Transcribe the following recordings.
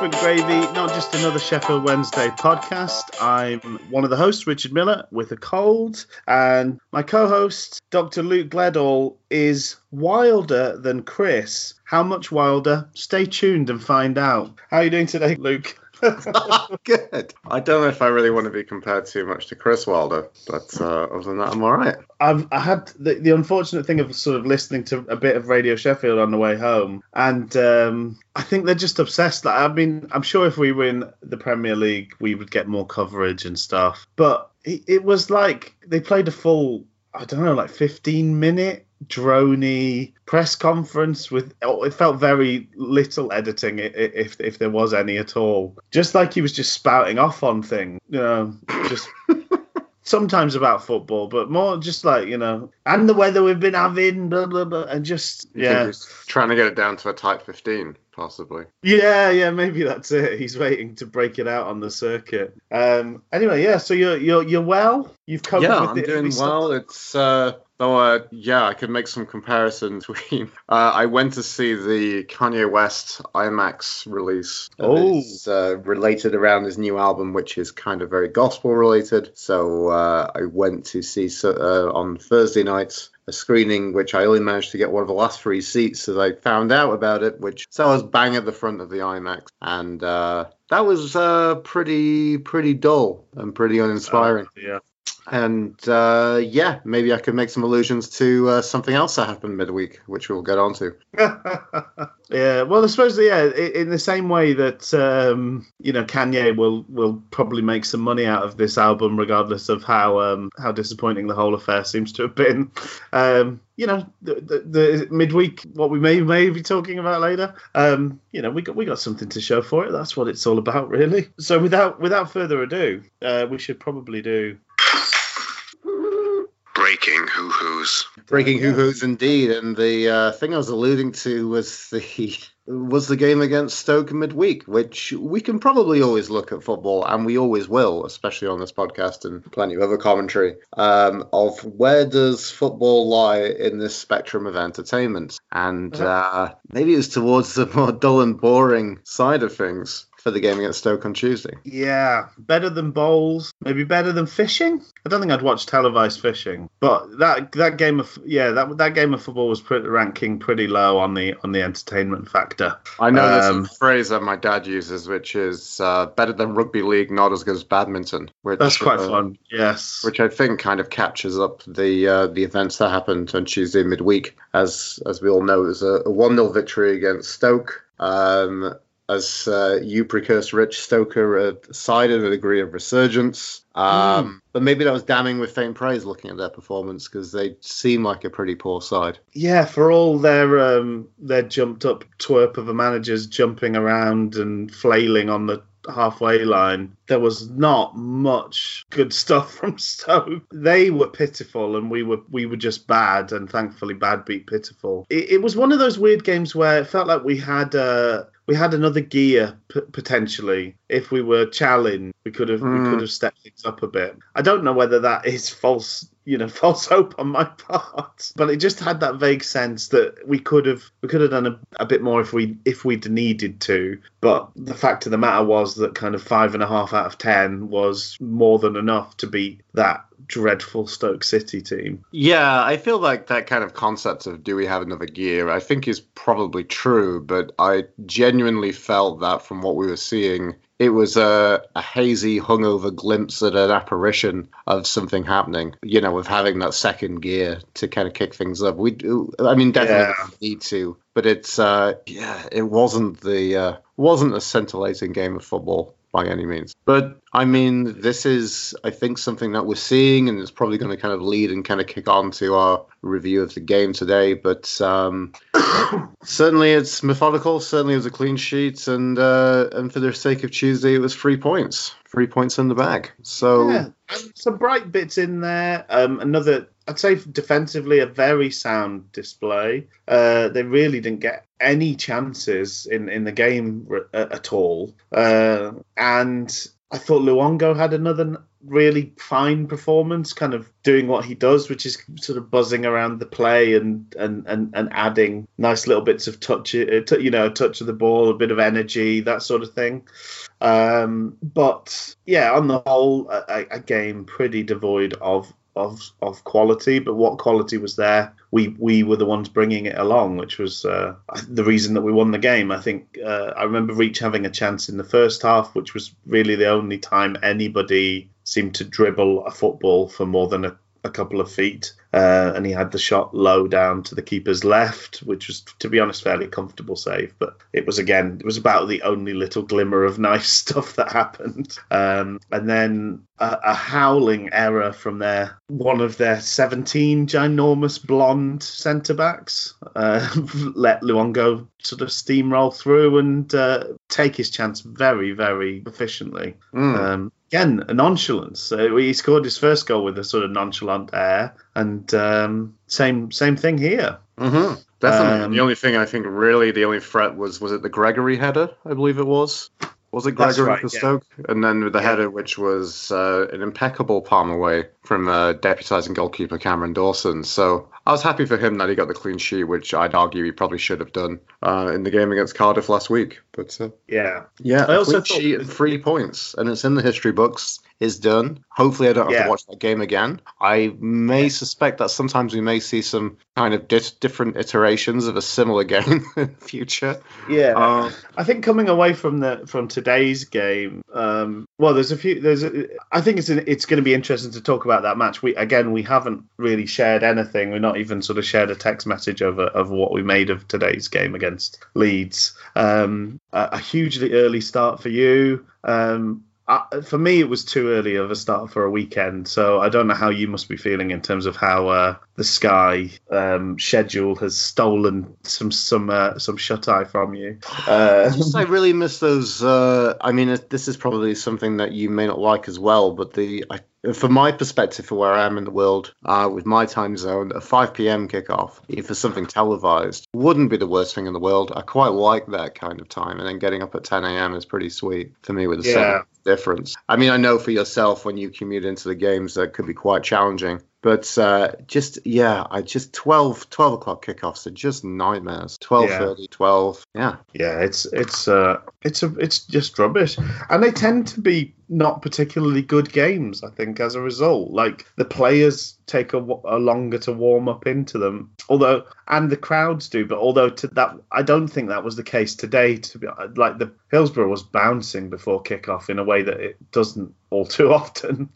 Different Gravy, not just another Sheffield Wednesday podcast. I'm one of the hosts, Richard Miller, with a cold, and my co host, Dr. Luke Gledall, is wilder than Chris. How much wilder? Stay tuned and find out. How are you doing today, Luke? Good. I don't know if I really want to be compared too much to Chris Wilder, but uh, other than that, I'm all right. I've I had the, the unfortunate thing of sort of listening to a bit of Radio Sheffield on the way home, and um, I think they're just obsessed. Like, I mean, I'm sure if we win the Premier League, we would get more coverage and stuff. But it, it was like they played a full, I don't know, like 15 minute drony press conference with oh, it felt very little editing if if there was any at all. Just like he was just spouting off on things you know just sometimes about football but more just like you know and the weather we've been having blah blah blah and just yeah. trying to get it down to a tight 15 possibly. Yeah yeah maybe that's it. He's waiting to break it out on the circuit. Um anyway yeah so you're you're you're well? You've covered yeah i'm doing well. It's uh Though, uh, yeah, I could make some comparisons between. Uh, I went to see the Kanye West IMAX release. Oh. It's uh, related around his new album, which is kind of very gospel related. So uh, I went to see uh, on Thursday nights a screening which I only managed to get one of the last three seats as I found out about it, which so I was bang at the front of the IMAX, and uh, that was uh, pretty pretty dull and pretty uninspiring. Uh, yeah and uh, yeah, maybe I could make some allusions to uh, something else that happened midweek, which we'll get on to. yeah, well, I suppose yeah, in the same way that um, you know Kanye will will probably make some money out of this album, regardless of how um, how disappointing the whole affair seems to have been. Um, you know, the, the, the, midweek, what we may may be talking about later. Um, you know, we got we got something to show for it. That's what it's all about, really. So without without further ado, uh, we should probably do breaking hoo hoos. Breaking hoo hoos indeed. And the uh, thing I was alluding to was the was the game against Stoke midweek, which we can probably always look at football, and we always will, especially on this podcast and plenty of other commentary, um, of where does football lie in this spectrum of entertainment? And uh-huh. uh, maybe it's towards the more dull and boring side of things for the game against Stoke on Tuesday. Yeah, better than bowls, maybe better than fishing. I don't think I'd watch televised fishing, but that that game of yeah that that game of football was pretty, ranking pretty low on the on the entertainment factor. I know um, there's a phrase that my dad uses, which is uh, better than rugby league, not as good as badminton. Which, that's quite uh, fun. Yes, which I think kind of captures up the uh, the events that happened on Tuesday midweek. As as we all know, it was a one 0 victory against Stoke. Um, as uh, you precursed Rich Stoker uh, cited a degree of resurgence. Um, mm. But maybe that was damning with faint praise looking at their performance because they seem like a pretty poor side. Yeah, for all their um, their jumped up twerp of a managers jumping around and flailing on the halfway line, there was not much good stuff from Stoke. They were pitiful, and we were we were just bad, and thankfully bad beat pitiful. It, it was one of those weird games where it felt like we had. Uh, we had another gear p- potentially if we were challenged we could have mm. we could hmm. have stepped things up a bit i don't know whether that is false you know false hope on my part but it just had that vague sense that we could have we could have done a, a bit more if we if we'd needed to but the fact of the matter was that kind of five and a half out of ten was more than enough to beat that dreadful Stoke City team. Yeah, I feel like that kind of concept of do we have another gear, I think is probably true, but I genuinely felt that from what we were seeing, it was a, a hazy, hungover glimpse at an apparition of something happening. You know, of having that second gear to kind of kick things up. We, do, I mean, definitely yeah. need to, but it's uh, yeah, it wasn't the uh, wasn't a scintillating game of football by any means. But I mean, this is, I think, something that we're seeing, and it's probably going to kind of lead and kind of kick on to our review of the game today. But um, certainly, it's methodical. Certainly, it was a clean sheet, and uh, and for the sake of Tuesday, it was three points, three points in the bag. So yeah, some bright bits in there. Um, another I'd say defensively a very sound display. Uh, they really didn't get any chances in, in the game at all. Uh, and I thought Luongo had another really fine performance, kind of doing what he does, which is sort of buzzing around the play and and and, and adding nice little bits of touch, uh, you know, a touch of the ball, a bit of energy, that sort of thing. Um, but yeah, on the whole, a, a game pretty devoid of of of quality, but what quality was there? We we were the ones bringing it along, which was uh, the reason that we won the game. I think uh, I remember Reach having a chance in the first half, which was really the only time anybody seemed to dribble a football for more than a a couple of feet, uh, and he had the shot low down to the keeper's left, which was, to be honest, fairly comfortable save. But it was again, it was about the only little glimmer of nice stuff that happened. Um, and then a, a, howling error from their one of their 17 ginormous blonde centre backs uh, let Luongo sort of steamroll through and uh, take his chance very, very efficiently. Mm. Um, again a nonchalance. Uh, he scored his first goal with a sort of nonchalant air, and um, same same thing here. Mm-hmm. Definitely. Um, the only thing I think really the only threat was was it the Gregory header? I believe it was. Was it Gregory right, for Stoke? Yeah. And then with the yeah. header, which was uh, an impeccable palm away from uh, deputising goalkeeper Cameron Dawson. So I was happy for him that he got the clean sheet, which I'd argue he probably should have done uh, in the game against Cardiff last week. But uh, yeah, yeah, I also clean sheet three points, and it's in the history books is done. Hopefully, I don't have yeah. to watch that game again. I may suspect that sometimes we may see some kind of di- different iterations of a similar game in the future. Yeah, uh, I think coming away from the from today's game, um, well, there's a few. There's, a, I think it's an, it's going to be interesting to talk about that match. We again, we haven't really shared anything. We're not even sort of shared a text message of of what we made of today's game against Leeds. Um, a, a hugely early start for you. Um, uh, for me, it was too early of a start for a weekend. So I don't know how you must be feeling in terms of how uh, the Sky um, schedule has stolen some some uh, some shut eye from you. Uh, Just, I really miss those. Uh, I mean, this is probably something that you may not like as well, but the I from my perspective, for where I am in the world, uh, with my time zone, a 5 p.m. kickoff, for something televised, wouldn't be the worst thing in the world. I quite like that kind of time, and then getting up at 10 a.m. is pretty sweet for me with a yeah. difference. I mean, I know for yourself when you commute into the games that could be quite challenging. But uh, just yeah, I just 12, 12 o'clock kickoffs are just nightmares. 12, yeah. 30, 12. Yeah. Yeah, it's it's uh it's a it's just rubbish. And they tend to be not particularly good games, I think, as a result. Like the players take a, a, longer to warm up into them, although and the crowds do. But although to that, I don't think that was the case today. To be like the Hillsborough was bouncing before kickoff in a way that it doesn't all too often,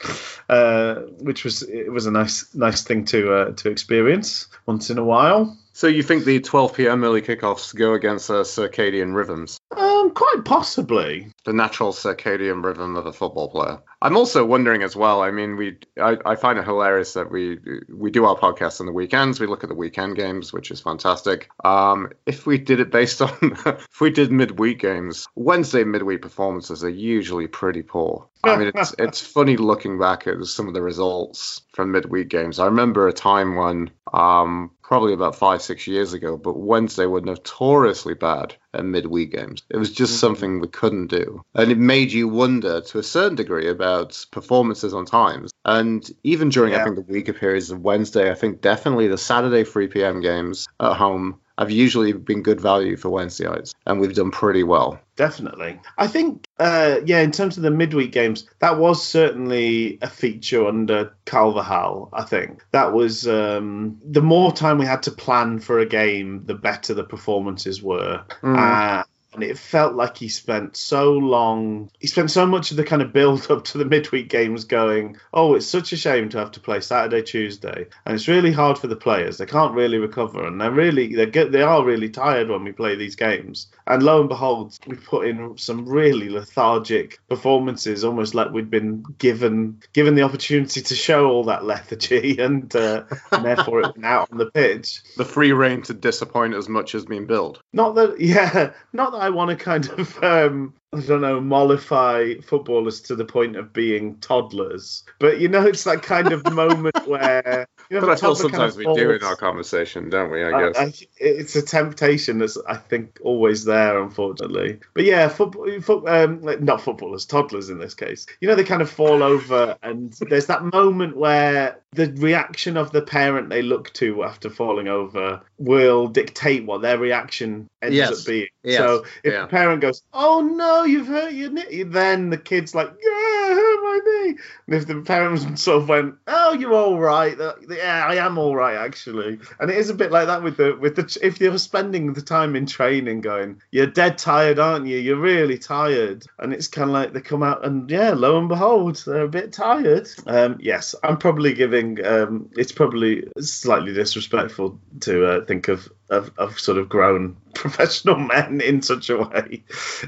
uh, which was it was a nice nice thing to uh, to experience once in a while. So you think the 12 p.m. early kickoffs go against uh, circadian rhythms? Um, quite possibly. The natural circadian rhythm of a football player. I'm also wondering as well. I mean, we I, I, find it hilarious that we we do our podcast on the weekends. We look at the weekend games, which is fantastic. Um, if we did it based on if we did midweek games, Wednesday midweek performances are usually pretty poor. I mean, it's it's funny looking back at some of the results from midweek games. I remember a time when um, probably about five six years ago, but Wednesday were notoriously bad at midweek games. It was just mm-hmm. something we couldn't do, and it made you wonder to a certain degree about performances on times. And even during, yeah. I think, the weaker periods of Wednesday, I think definitely the Saturday 3 p.m. games at home have usually been good value for Wednesday nights, and we've done pretty well. Definitely. I think, uh, yeah, in terms of the midweek games, that was certainly a feature under Carvalhal, I think. That was um, the more time we had to plan for a game, the better the performances were. Mm. Uh, and it felt like he spent so long he spent so much of the kind of build up to the midweek games going oh it's such a shame to have to play saturday tuesday. And it's really hard for the players. They can't really recover and they're really they're get they are really tired when we play these games and lo and behold we put in some really lethargic performances almost like we'd been given given the opportunity to show all that lethargy and, uh, and therefore it went out on the pitch. The free reign to disappoint as much as being built not that yeah not that I want to kind of um, I don't know, mollify footballers to the point of being toddlers. But you know, it's that kind of moment where. You know, but I feel sometimes we do in our conversation, don't we? I I- guess. I- it's a temptation that's I think always there, unfortunately. But yeah, football, foot, um, not footballers, toddlers in this case. You know, they kind of fall over, and there's that moment where the reaction of the parent they look to after falling over will dictate what their reaction ends Yes. up being. Yes. So if Yeah. the parent goes, "Oh no, you've hurt your knee," then the kid's like, "Yeah, I hurt my knee." And if the parent sort of went, "Oh, you're all right," yeah, I am all right actually. And it is a bit like that with the with the if you're spending the time in training, going, "You're dead tired, aren't you? You're really tired," and it's kind of like they come out and yeah, lo and behold, they're a bit tired. Um, yes, I'm probably giving. Um, it's probably slightly disrespectful to uh, think of, of of sort of grown professional men in such a way,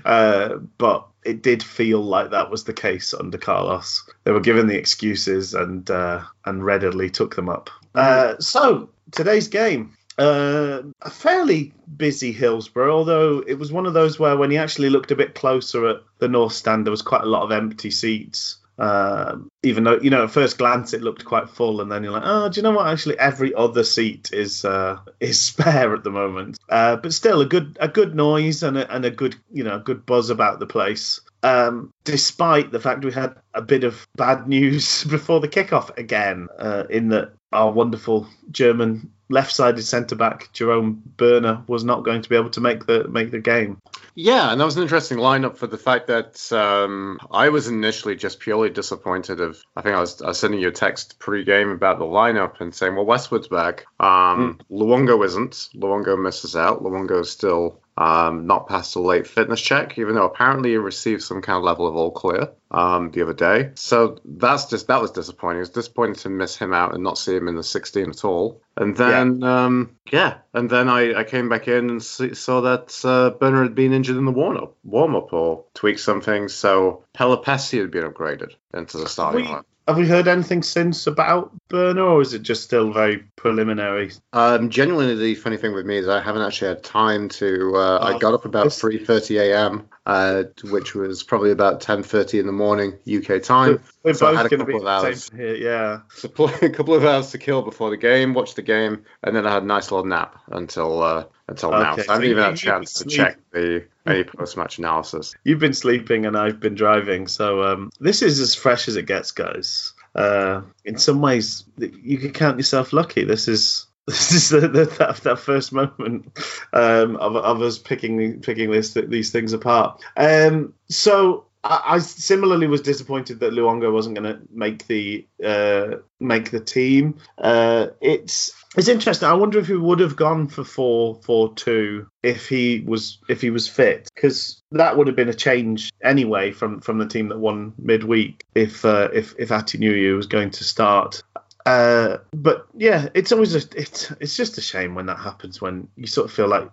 uh, but it did feel like that was the case under Carlos. They were given the excuses and uh, and readily took them up. Uh, so today's game. Uh, a fairly busy Hillsborough, although it was one of those where when you actually looked a bit closer at the North Stand, there was quite a lot of empty seats. Um, even though you know at first glance it looked quite full, and then you're like, oh, do you know what? Actually, every other seat is uh, is spare at the moment. Uh, but still, a good a good noise and a, and a good you know good buzz about the place. Um, despite the fact we had a bit of bad news before the kickoff again, uh, in that our wonderful German left-sided centre back Jerome Börner was not going to be able to make the make the game. Yeah, and that was an interesting lineup for the fact that um, I was initially just purely disappointed. Of I think I was, I was sending you a text pre-game about the lineup and saying, well, Westwood's back. Um, Luongo isn't. Luongo misses out. Luongo's still um, not passed a late fitness check, even though apparently he received some kind of level of all clear um, the other day. So that's just that was disappointing. It was disappointing to miss him out and not see him in the 16 at all. And then um, yeah, and then I, I came back in and see, saw that uh, Börner had been injured in the warm up, warm up or tweaked something. So Pelupessy had been upgraded into the starting We- line. Have we heard anything since about Börner, or is it just still very preliminary? Um, genuinely, the funny thing with me is I haven't actually had time to. Uh, I Oh, got up about this- 3:30 a.m., uh, which was probably about 10:30 in the morning UK time. We're So both a going to be couple of the hours. same here, yeah. So a couple of hours to kill before the game, watch the game, and then I had a nice little nap until uh, until now. Okay, So I haven't even had a chance to check the any post-match analysis. You've been sleeping and I've been driving, so um, this is as fresh as it gets, guys. Uh, in some ways, you can count yourself lucky. This is this is the, the, that, that first moment um, of, of us picking picking this these things apart. Um, so I, I similarly was disappointed that Luongo wasn't going to make the uh, make the team. Uh, it's it's interesting. I wonder if he would have gone for four four two if he was if he was fit because that would have been a change anyway from from the team that won midweek if uh, if if Atdhe Nuhiu was going to start. Uh, but yeah, it's always a, it's it's just a shame when that happens when you sort of feel like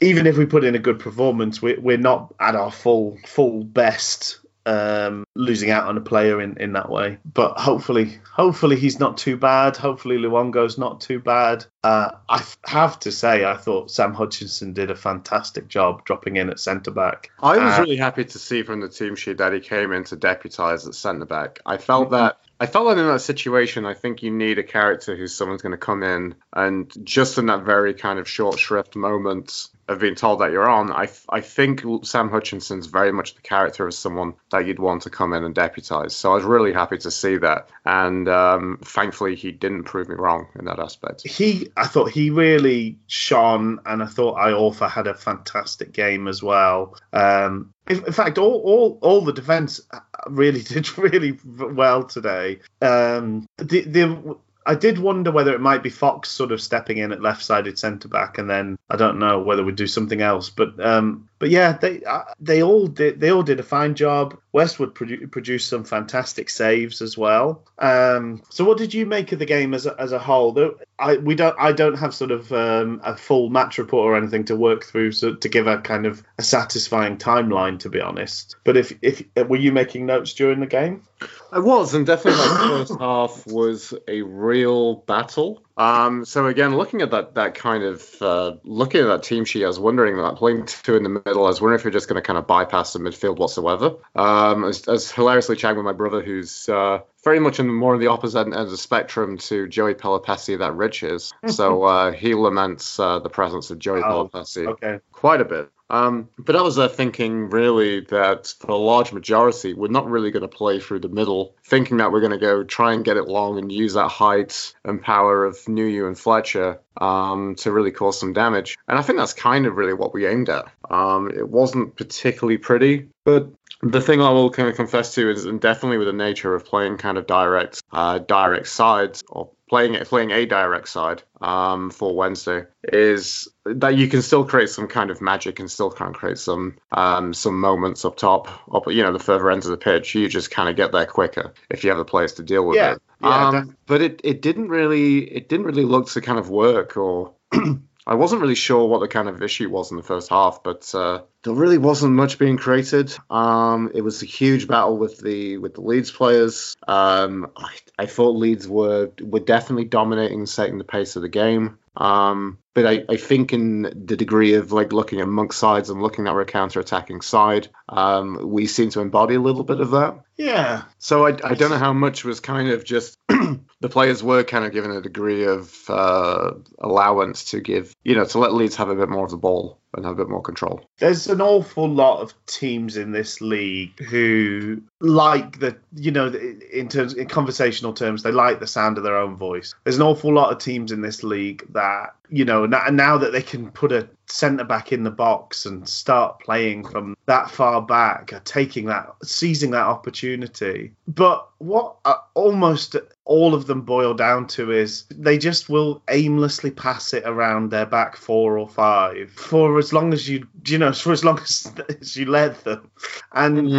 even if we put in a good performance, we, we're not at our full full best. Um, losing out on a player in, in that way, but hopefully, hopefully he's not too bad. Hopefully Luongo's not too bad. Uh, I have to say, I thought Sam Hutchinson did a fantastic job dropping in at centre back. I was Uh, really happy to see from the team sheet that he came in to deputise at centre back. I felt Mm-hmm. that I felt that in that situation, I think you need a character who's someone's going to come in and just in that very kind of short shrift moment of being told that you're on, I, I think Sam Hutchinson's very much the character of someone that you'd want to come in and deputise. So I was really happy to see that, and um, thankfully he didn't prove me wrong in that aspect. he I thought he really shone, and I thought Iorfa had a fantastic game as well. Um, in, fact, all, all all the defence really did really well today. Um, the the I did wonder whether it might be Fox sort of stepping in at left-sided centre back, and then I don't know whether we'd do something else. But um, but yeah, they uh, they all did they all did a fine job. Westwood produ- produced some fantastic saves as well. Um, so what did you make of the game as a, as a whole? Though I we don't I don't have sort of um, a full match report or anything to work through so to give a kind of a satisfying timeline to be honest. But if if were you making notes during the game? I was, and definitely the first half was a real battle. Um, so again, looking at that that kind of uh, looking at that team sheet, I was wondering that playing two in the middle. I was wondering if you're just going to kind of bypass the midfield whatsoever. Um, as, as hilariously chatting with my brother, who's uh, very much in more of the opposite end of the spectrum to Joey Pelupessy that Rich is. so uh, he laments uh, the presence of Joey Oh, Pelupessy Okay. quite a bit. Um, but I was uh, thinking really that for a large majority, we're not really going to play through the middle, thinking that we're going to go try and get it long and use that height and power of Nuhiu and Fletcher um, to really cause some damage. And I think that's kind of really what we aimed at. Um, it wasn't particularly pretty, but the thing I will kind of confess to is, and definitely with the nature of playing kind of direct, uh, direct sides or playing playing a direct side um, for Wednesday is that you can still create some kind of magic and still kind of create some um, some moments up top, up you know the further ends of the pitch. You just kind of get there quicker if you have the players to deal with Yeah, it. yeah, um, but it, it didn't really it didn't really look to kind of work or. I wasn't really sure what the kind of issue was in the first half, but uh, there really wasn't much being created. Um, it was a huge battle with the with the Leeds players. Um, I, I thought Leeds were were definitely dominating, and setting the pace of the game. Um, but I, I think in the degree of like looking at Monk's sides and looking at our counter-attacking side, um, we seem to embody a little bit of that. Yeah. So I, I don't know how much was kind of just the players were kind of given a degree of uh, allowance to give, you know, to let Leeds have a bit more of the ball and have a bit more control. There's an awful lot of teams in this league who like the, you know, in terms in conversational terms, they like the sound of their own voice. There's an awful lot of teams in this league that, you know, now, now that they can put a centre back in the box and start playing from that far back, are taking that, seizing that opportunity. But what uh, almost all of them boil down to is they just will aimlessly pass it around their back four or five for as long as you you know for as long as, as you let them and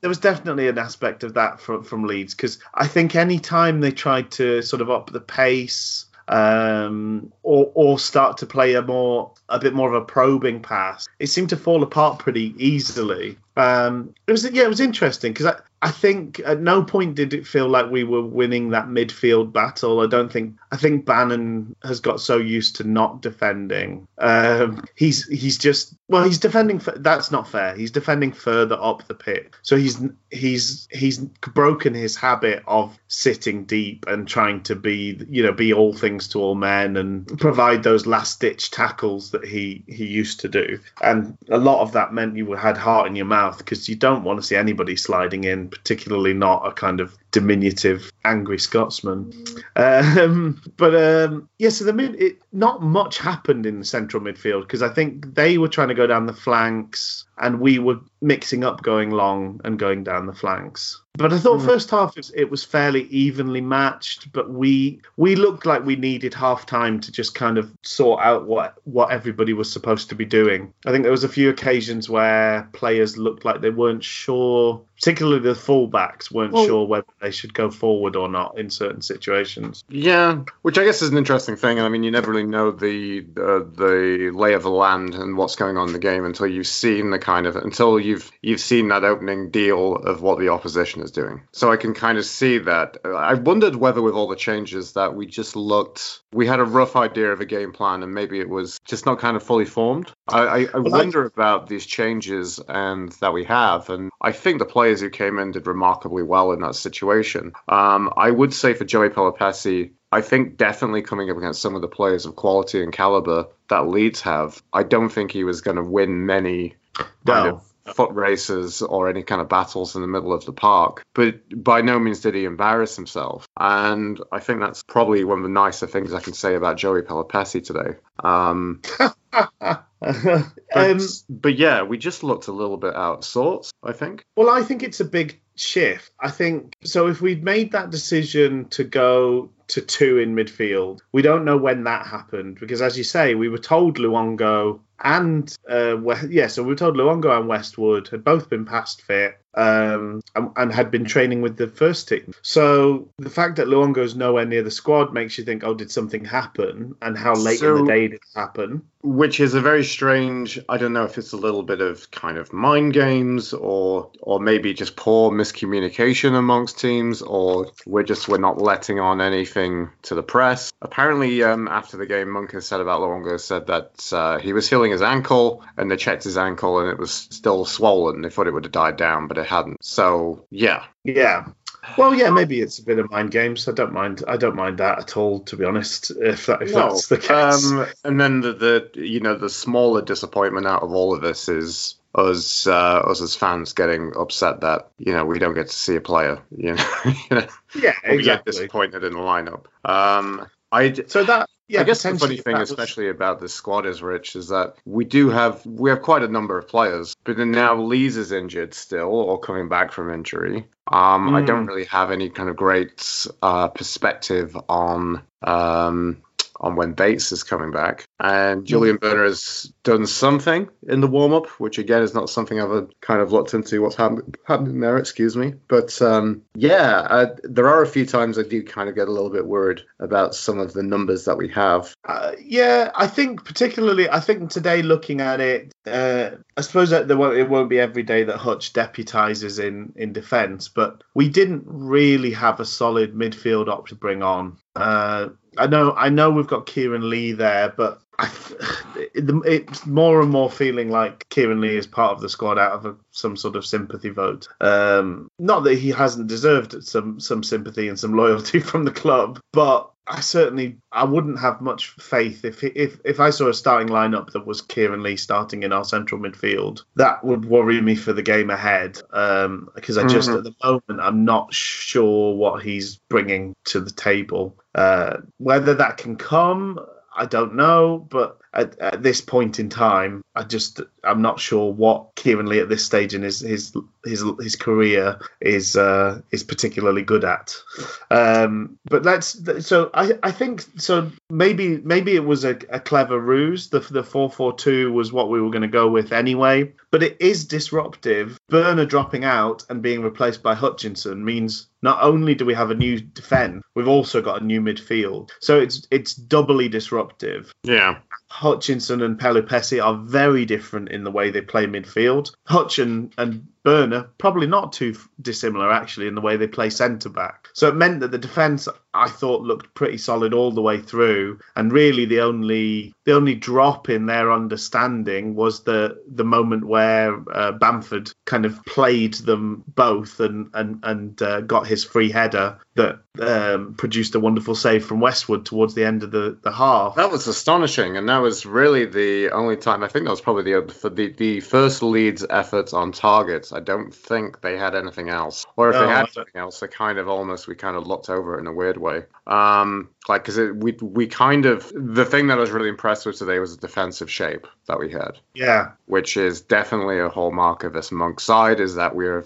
there was definitely an aspect of that from from Leeds because I think any time they tried to sort of up the pace um, or or start to play a more a bit more of a probing pass, it seemed to fall apart pretty easily. Um, it was yeah, it was interesting because I, I think at no point did it feel like we were winning that midfield battle. I don't think I think Bannan has got so used to not defending. Um, he's he's just well, he's defending. f- That's not fair. He's defending further up the pit, so he's he's he's broken his habit of sitting deep and trying to be you know be all things to all men and provide those last ditch tackles that he he used to do. And a lot of that meant you had heart in your mouth because you don't want to see anybody sliding in, particularly not a kind of diminutive angry Scotsman. Um, but um, yeah, so the mid, it, not much happened in the central midfield because I think they were trying to go down the flanks and we were mixing up going long and going down the flanks. But I thought hmm. first half it was, it was fairly evenly matched, but we we looked like we needed half time to just kind of sort out what what everybody was supposed to be doing. I think there was a few occasions where players looked like they weren't sure, particularly the fullbacks weren't Well- sure whether they should go forward or not in certain situations. Yeah, which I guess is an interesting thing. And I mean, you never really know the uh, the lay of the land and what's going on in the game until you've seen the kind of until you've you've seen that opening deal of what the opposition is doing. So I can kind of see that. I wondered whether with all the changes that we just looked, we had a rough idea of a game plan, and maybe it was just not kind of fully formed. I, I, I Well, I- wonder about these changes and that we have, and I think the players who came in did remarkably well in that situation. Um, I would say for Joey Pelupessy, I think definitely coming up against some of the players of quality and caliber that Leeds have, I don't think he was going to win many kind of foot races or any kind of battles in the middle of the park. But by no means did he embarrass himself. And I think that's probably one of the nicer things I can say about Joey Pelupessy today. Um, but, um, but yeah, we just looked a little bit out of sorts, I think. Well, I think it's a big shift. I think so. If we'd made that decision to go to two in midfield, we don't know when that happened because, as you say, we were told Luongo and uh, yeah, so we were told Luongo and Westwood had both been past fit. Um, and, and had been training with the first team. So the fact that Luongo's nowhere near the squad makes you think, oh, did something happen? And how late in the day did it happen? which is a very strange i don't know if it's a little bit of kind of mind games or or maybe just poor miscommunication amongst teams or we're just we're not letting on anything to the press apparently um, after the game monk has said about Luongo said that uh, he was healing his ankle and they checked his ankle and it was still swollen they thought it would have died down but it hadn't so yeah Yeah. Well, yeah, maybe it's a bit of mind games. I don't mind. I don't mind that at all, to be honest. If, that, if that's the case. Um, and then the, the you know the smaller disappointment out of all of this is us uh, us as fans getting upset that you know we don't get to see a player. You know, you know yeah, or we get disappointed in the lineup. Um, I So that, yeah, I guess the funny thing, was- especially about this squad, is Rich, is that we do have we have quite a number of players, but then now Lees is injured still or coming back from injury. Um, I don't Mm. really have any kind of great uh, perspective on um, on when Bates is coming back, and Julian Börner has done something in the warm up, which again is not something I've kind of looked into what's happening there. Excuse me, but um, yeah, uh, there are a few times I do kind of get a little bit worried about some of the numbers that we have. Uh, yeah, I think particularly, I think today looking at it, uh, I suppose that there won't, it won't be every day that Hutch deputises in in defence, but we didn't really have a solid midfield op to bring on. Uh, I know, I know, we've got Kieran Lee there, but I, it, it's more and more feeling like Kieran Lee is part of the squad out of a, some sort of sympathy vote. Um, not that he hasn't deserved some some sympathy and some loyalty from the club, but I certainly I wouldn't have much faith if if if I saw a starting lineup that was Kieran Lee starting in our central midfield. That would worry me for the game ahead um, because I just Mhm. at the moment I'm not sure what he's bringing to the table. Uh, whether that can come, I don't know, but at, at this point in time, I just I'm not sure what Kieran Lee at this stage in his his his his career is uh, is particularly good at. Um, but let's so I I think so maybe maybe it was a, a clever ruse. The the four four two was what we were going to go with anyway. But it is disruptive. Börner dropping out and being replaced by Hutchinson means not only do we have a new defend, we've also got a new midfield. So it's it's doubly disruptive. Yeah. Hutchinson and Pelupessy are very different in the way they play midfield. Hutch and, and Börner probably not too dissimilar actually in the way they play centre back. So it meant that the defence I thought looked pretty solid all the way through, and really the only the only drop in their understanding was the the moment where uh, Bamford kind of played them both and and and uh, got his free header that um, produced a wonderful save from Westwood towards the end of the the half. That was astonishing, and that was really the only time. I think that was probably the for the, the first Leeds efforts on targets. I don't think they had anything else, or if No, they had something else, they kind of almost we kind of looked over it in a weird way. Um, like because we we kind of the thing that I was really impressed with today was the defensive shape that we had. Yeah, which is definitely a hallmark of this monk side is that we are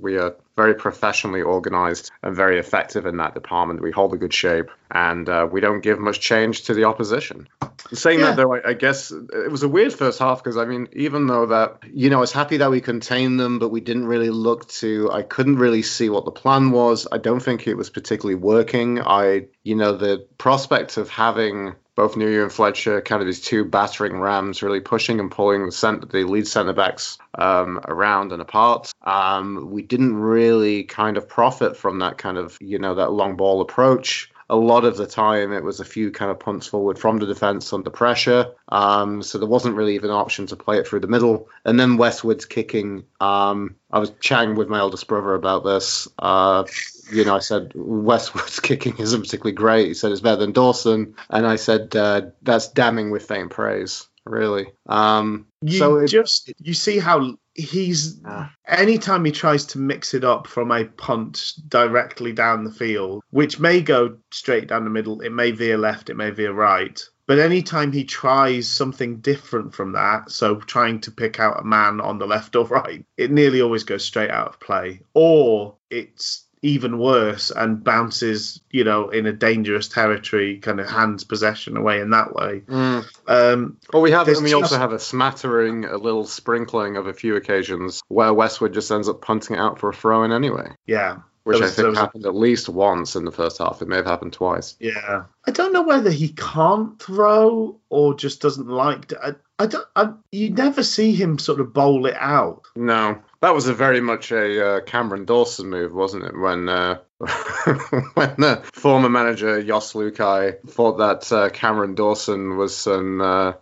we are very professionally organized and very effective in that department. We hold a good shape and uh, we don't give much change to the opposition. Saying Yeah. that though I, I guess it was a weird first half because i mean even though that you know i was happy that we contained them but we didn't really look to i couldn't really see what the plan was. I don't think it was particularly working. I you know the prospect of having both Nuhiu and Fletcher, kind of these two battering rams, really pushing and pulling the center, the lead centre backs um, around and apart. Um, we didn't really kind of profit from that kind of, you know, that long ball approach. A lot of the time, it was a few kind of punts forward from the defence under pressure. Um, so there wasn't really even an option to play it through the middle. And then Westwood's kicking. Um, I was chatting with my eldest brother about this. Uh, you know, I said Westwood's kicking isn't particularly great. He said it's better than Dawson, and I said uh, that's damning with faint praise, really. Um, you so it, just you see how he's Ah. anytime he tries to mix it up from a punt directly down the field, which may go straight down the middle, it may veer left, it may veer right. But anytime he tries something different from that, so trying to pick out a man on the left or right, it nearly always goes straight out of play. Or it's even worse and bounces, you know, in a dangerous territory, kind of hands possession away in that way. Mm. Um, Well, we have, and we just- also have a smattering, a little sprinkling of a few occasions where Westwood just ends up punting it out for a throw in anyway, yeah, which There I think was a- happened at least once in the first half. It may have happened twice. yeah. I don't know whether he can't throw or just doesn't like to. I, I don't. I, you never see him sort of bowl it out. No, that was a very much a uh, Cameron Dawson move, wasn't it? When uh, when the former manager Jos Luhukay thought that uh, Cameron Dawson was some uh,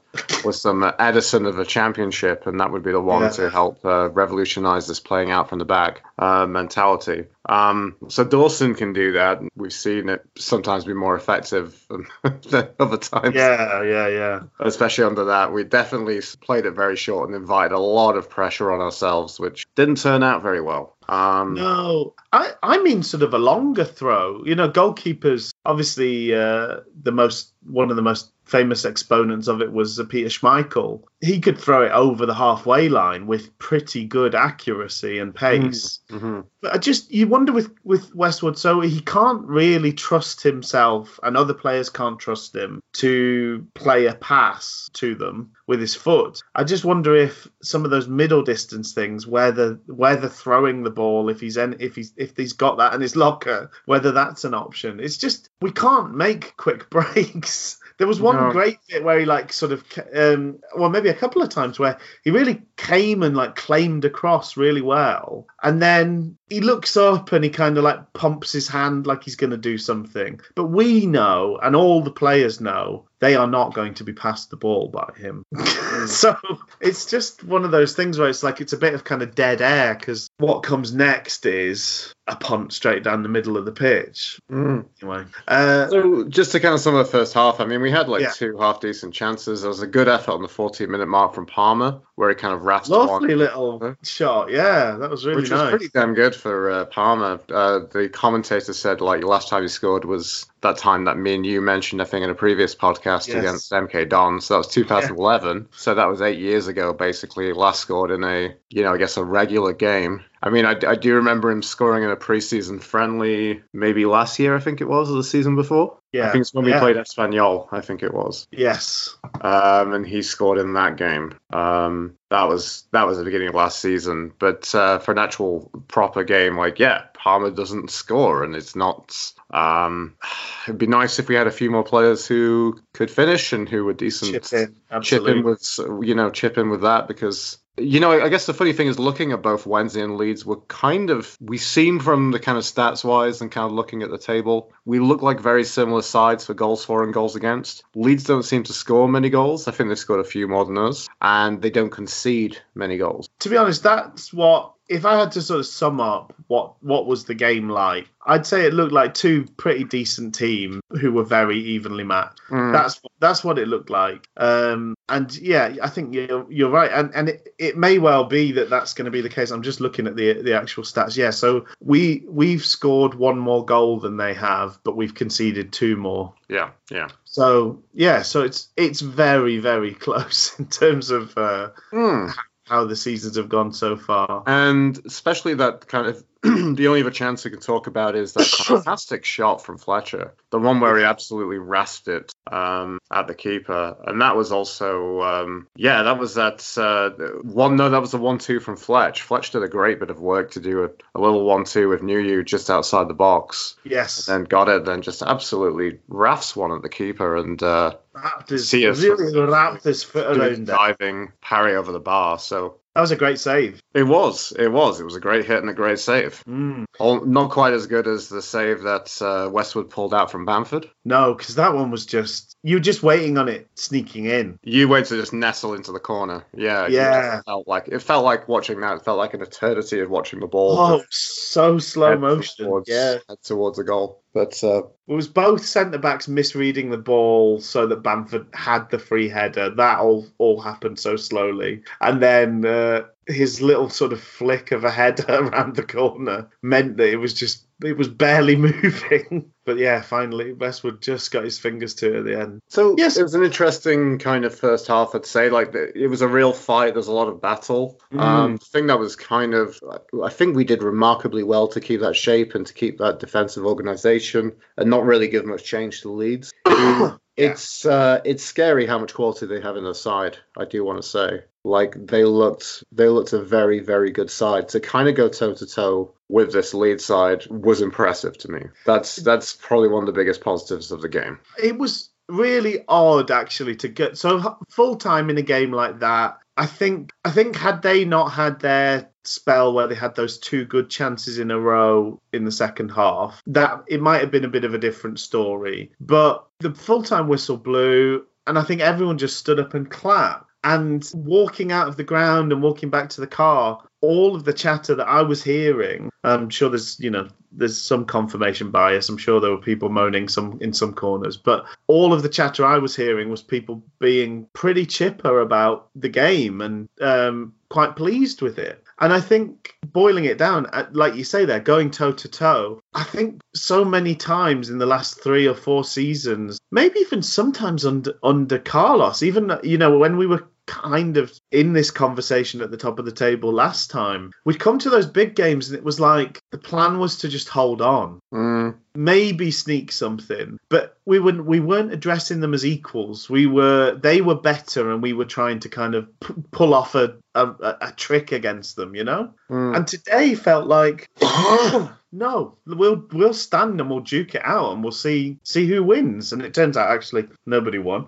was some Edison of a championship, and that would be the one Yeah. to help uh, revolutionize this playing out from the back uh, mentality. Um, so Dawson can do that. We've seen it sometimes be more effective than other times Yeah, yeah, yeah. especially under that. We definitely played it very short and invited a lot of pressure on ourselves, which didn't turn out very well. Um, No, I, I mean sort of a longer throw. You know, goalkeepers obviously uh, the most one of the most famous exponents of it was Peter Schmeichel. He could throw it over the halfway line with pretty good accuracy and pace. mhm. But I just you wonder with with Westwood, so he can't really trust himself, and other players can't trust him to play a pass to them with his foot. I just wonder if some of those middle distance things, where the where throwing the ball, if he's in, if he's if he's got that in his locker, whether that's an option. It's just we can't make quick breaks. There was one No. great bit where he like sort of, um, well, maybe a couple of times where he really came and like claimed across really well, and then he looks up and he kind of like pumps his hand like he's going to do something. But we know, and all the players know, they are not going to be passed the ball by him. so it's just one of those things where it's like it's a bit of kind of dead air because what comes next is a punt straight down the middle of the pitch. Mm. Anyway, uh, So just to kind of sum up the first half, I mean, we had like Yeah. two half decent chances. There was a good effort on the 14 minute mark from Palmer, where he kind of wrapped lovely one. little shot. Yeah, that was really Which was pretty damn good for uh, Palmer. Uh, the commentator said like the last time he scored was that time that me and you mentioned, I think, in a previous podcast Yes. against MK Don. So that was 2011. So that was eight years ago, basically. Last scored in a, you know, I guess a regular game. I mean, I, I do remember him scoring in a preseason friendly, maybe last year, I think it was, or the season before. Yeah, I think it's when we yeah. played Espanyol, I think it was. Yes. Um, and he scored in that game. Um, that was that was the beginning of last season. But uh, for an actual proper game, like yeah, Palmer doesn't score, and it's not. Um, it'd be nice if we had a few more players who could finish and who were decent. Chip in. Absolutely. chip in with you know chip in with that because you know I guess the funny thing is looking at both Wednesday and Leeds we're kind of we seem from the kind of stats wise and kind of looking at the table we look like very similar sides for goals for and goals against. Leeds don't seem to score many goals. I think they scored a few more than us and they don't concede many goals to be honest, that's what if I had to sort of sum up what what was the game like, I'd say it looked like two pretty decent teams who were very evenly matched. Mm. That's that's what it looked like. Um, and yeah, I think you're you're right, and and it, it may well be that that's going to be the case. I'm just looking at the the actual stats. Yeah, so we we've scored one more goal than they have, but we've conceded two more. yeah yeah So yeah, so it's it's very very close in terms of uh, Mm. How the seasons have gone so far. And especially that kind of the only other chance we can talk about is that fantastic shot from Fletcher, the one where he absolutely rasped it um, at the keeper, and that was also um, yeah, that was that uh, one. No, that was the one-two from Fletch. Fletch did a great bit of work to do a, a little one-two with Nuhiu just outside the box, Yes, then got it, then just absolutely rafts one at the keeper and uh, wrapped his, really wrapped his foot around it. diving parry over the bar. So That was a great save. it was, it was, it was a great hit and a great save. Mm. All, not quite as good as the save that uh, Westwood pulled out from Bamford. No, because that one was just you were just waiting on it sneaking in. You wait to just nestle into the corner. Yeah, Yeah. Felt like it felt like watching that. It felt like an eternity of watching the ball. Oh, so slow motion. Towards, Yeah, towards a goal. But uh, it was both centre backs misreading the ball so that Bamford had the free header. That all all happened so slowly, and then uh, his little sort of flick of a header around the corner meant that it was just it was barely moving. But yeah, finally Westwood just got his fingers to it at the end. So Yes. it was an interesting kind of first half, I'd say. Like it was a real fight. There's a lot of battle. Mm. Um, the thing that was kind of, I think we did remarkably well to keep that shape and to keep that defensive organization and not really give much change to the Leeds. It's uh, it's scary how much quality they have in their side. I do want to say, like they looked they looked a very very good side. To kind of go toe to toe with this lead side was impressive to me. That's that's probably one of the biggest positives of the game. It was really odd actually to get so full time in a game like that. I think I think had they not had their spell where they had those two good chances in a row in the second half, that it might have been a bit of a different story. But the full time whistle blew, and I think everyone just stood up and clapped. And walking out of the ground and walking back to the car, all of the chatter that I was hearing, I'm sure there's you know there's some confirmation bias. I'm sure there were people moaning some in some corners, but all of the chatter I was hearing was people being pretty chipper about the game and um, quite pleased with it. And I think boiling it down, uh, like you say there, going toe to toe, I think so many times in the last three or four seasons, maybe even sometimes under under Carlos, even you know when we were kind of in this conversation at the top of the table last time, we'd come to those big games and it was like the plan was to just hold on. Mm, maybe sneak something but we wouldn't we weren't addressing them as equals. We were they were better and we were trying to kind of p- pull off a, a a trick against them you know? Mm. and today felt like no we'll we'll stand and we'll duke it out and we'll see see who wins. And it turns out actually nobody won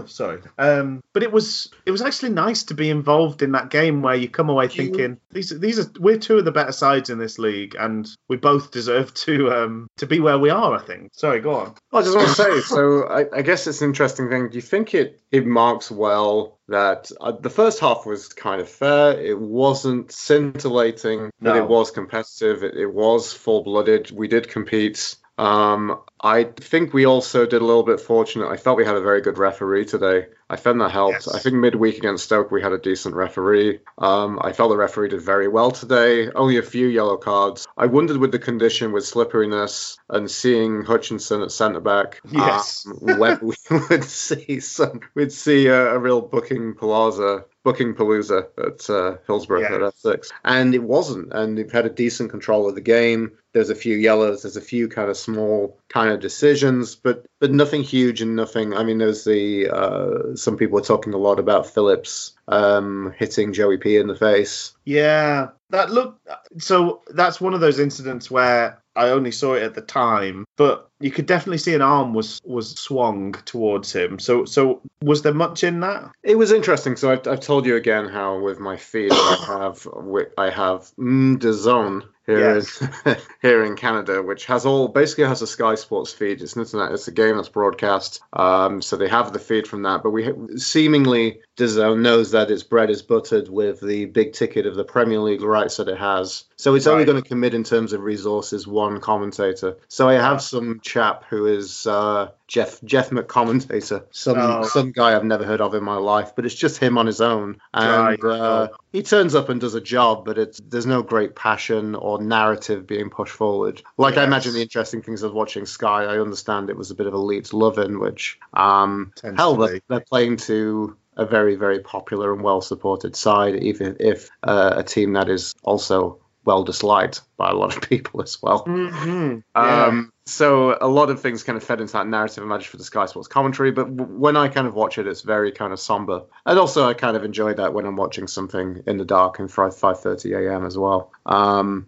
sorry um but it was it was actually nice to be involved in that game where you come away thinking these these are we're two of the better sides in this league and we both deserve to um to be where we are i think sorry go on I just want to say, so I, I guess it's an interesting thing. Do you think it it marks well that uh, the first half was kind of fair? It wasn't scintillating, but it was competitive. It, it was full blooded. We did compete. Um, I think we also did a little bit fortunate. I felt we had a very good referee today. I found that helped. Yes. I think midweek against Stoke we had a decent referee. Um, I felt the referee did very well today. Only a few yellow cards. I wondered with the condition with slipperiness and seeing Hutchinson at centre back. Yes. um, whether we would see some, we'd see a, a real booking plaza. Booking Palooza at uh, Hillsborough Yeah. at S6. And it wasn't. And they've had a decent control of the game. There's a few yellows. There's a few kind of small kind of decisions, but but nothing huge and nothing. I mean, there's the uh, some people are talking a lot about Phillips um, hitting Joey P in the face. Yeah, that look. So that's one of those incidents where I only saw it at the time, but you could definitely see an arm was was swung towards him. So so was there much in that? It was interesting. So I've, I've told you again how with my feet I have I have mm, DAZN here in here in Canada, which has all basically has a Sky Sports feed. It's an internet. It's a game that's broadcast. Um, so they have the feed from that. But we seemingly DAZN knows that its bread is buttered with the big ticket of the Premier League rights that it has. So it's only going to commit in terms of resources one commentator. So I have some chap who is uh, Jeff Jeff McCommentator, some Oh. some guy I've never heard of in my life, but it's just him on his own, Right. and uh, he turns up and does a job, but it's there's no great passion or narrative being pushed forward. Like I imagine the interesting things of watching Sky, I understand it was a bit of a Leeds loving, which um, Tends hell they're, they're playing to a very very popular and well supported side, even if uh, a team that is also well disliked by a lot of people as well. Mm-hmm. Um, so a lot of things kind of fed into that narrative, imagine, for the Sky Sports commentary. But w- when I kind of watch it, it's very kind of somber. And also, I kind of enjoy that when I'm watching something in the dark and 5 5:30 a.m. as well. Um,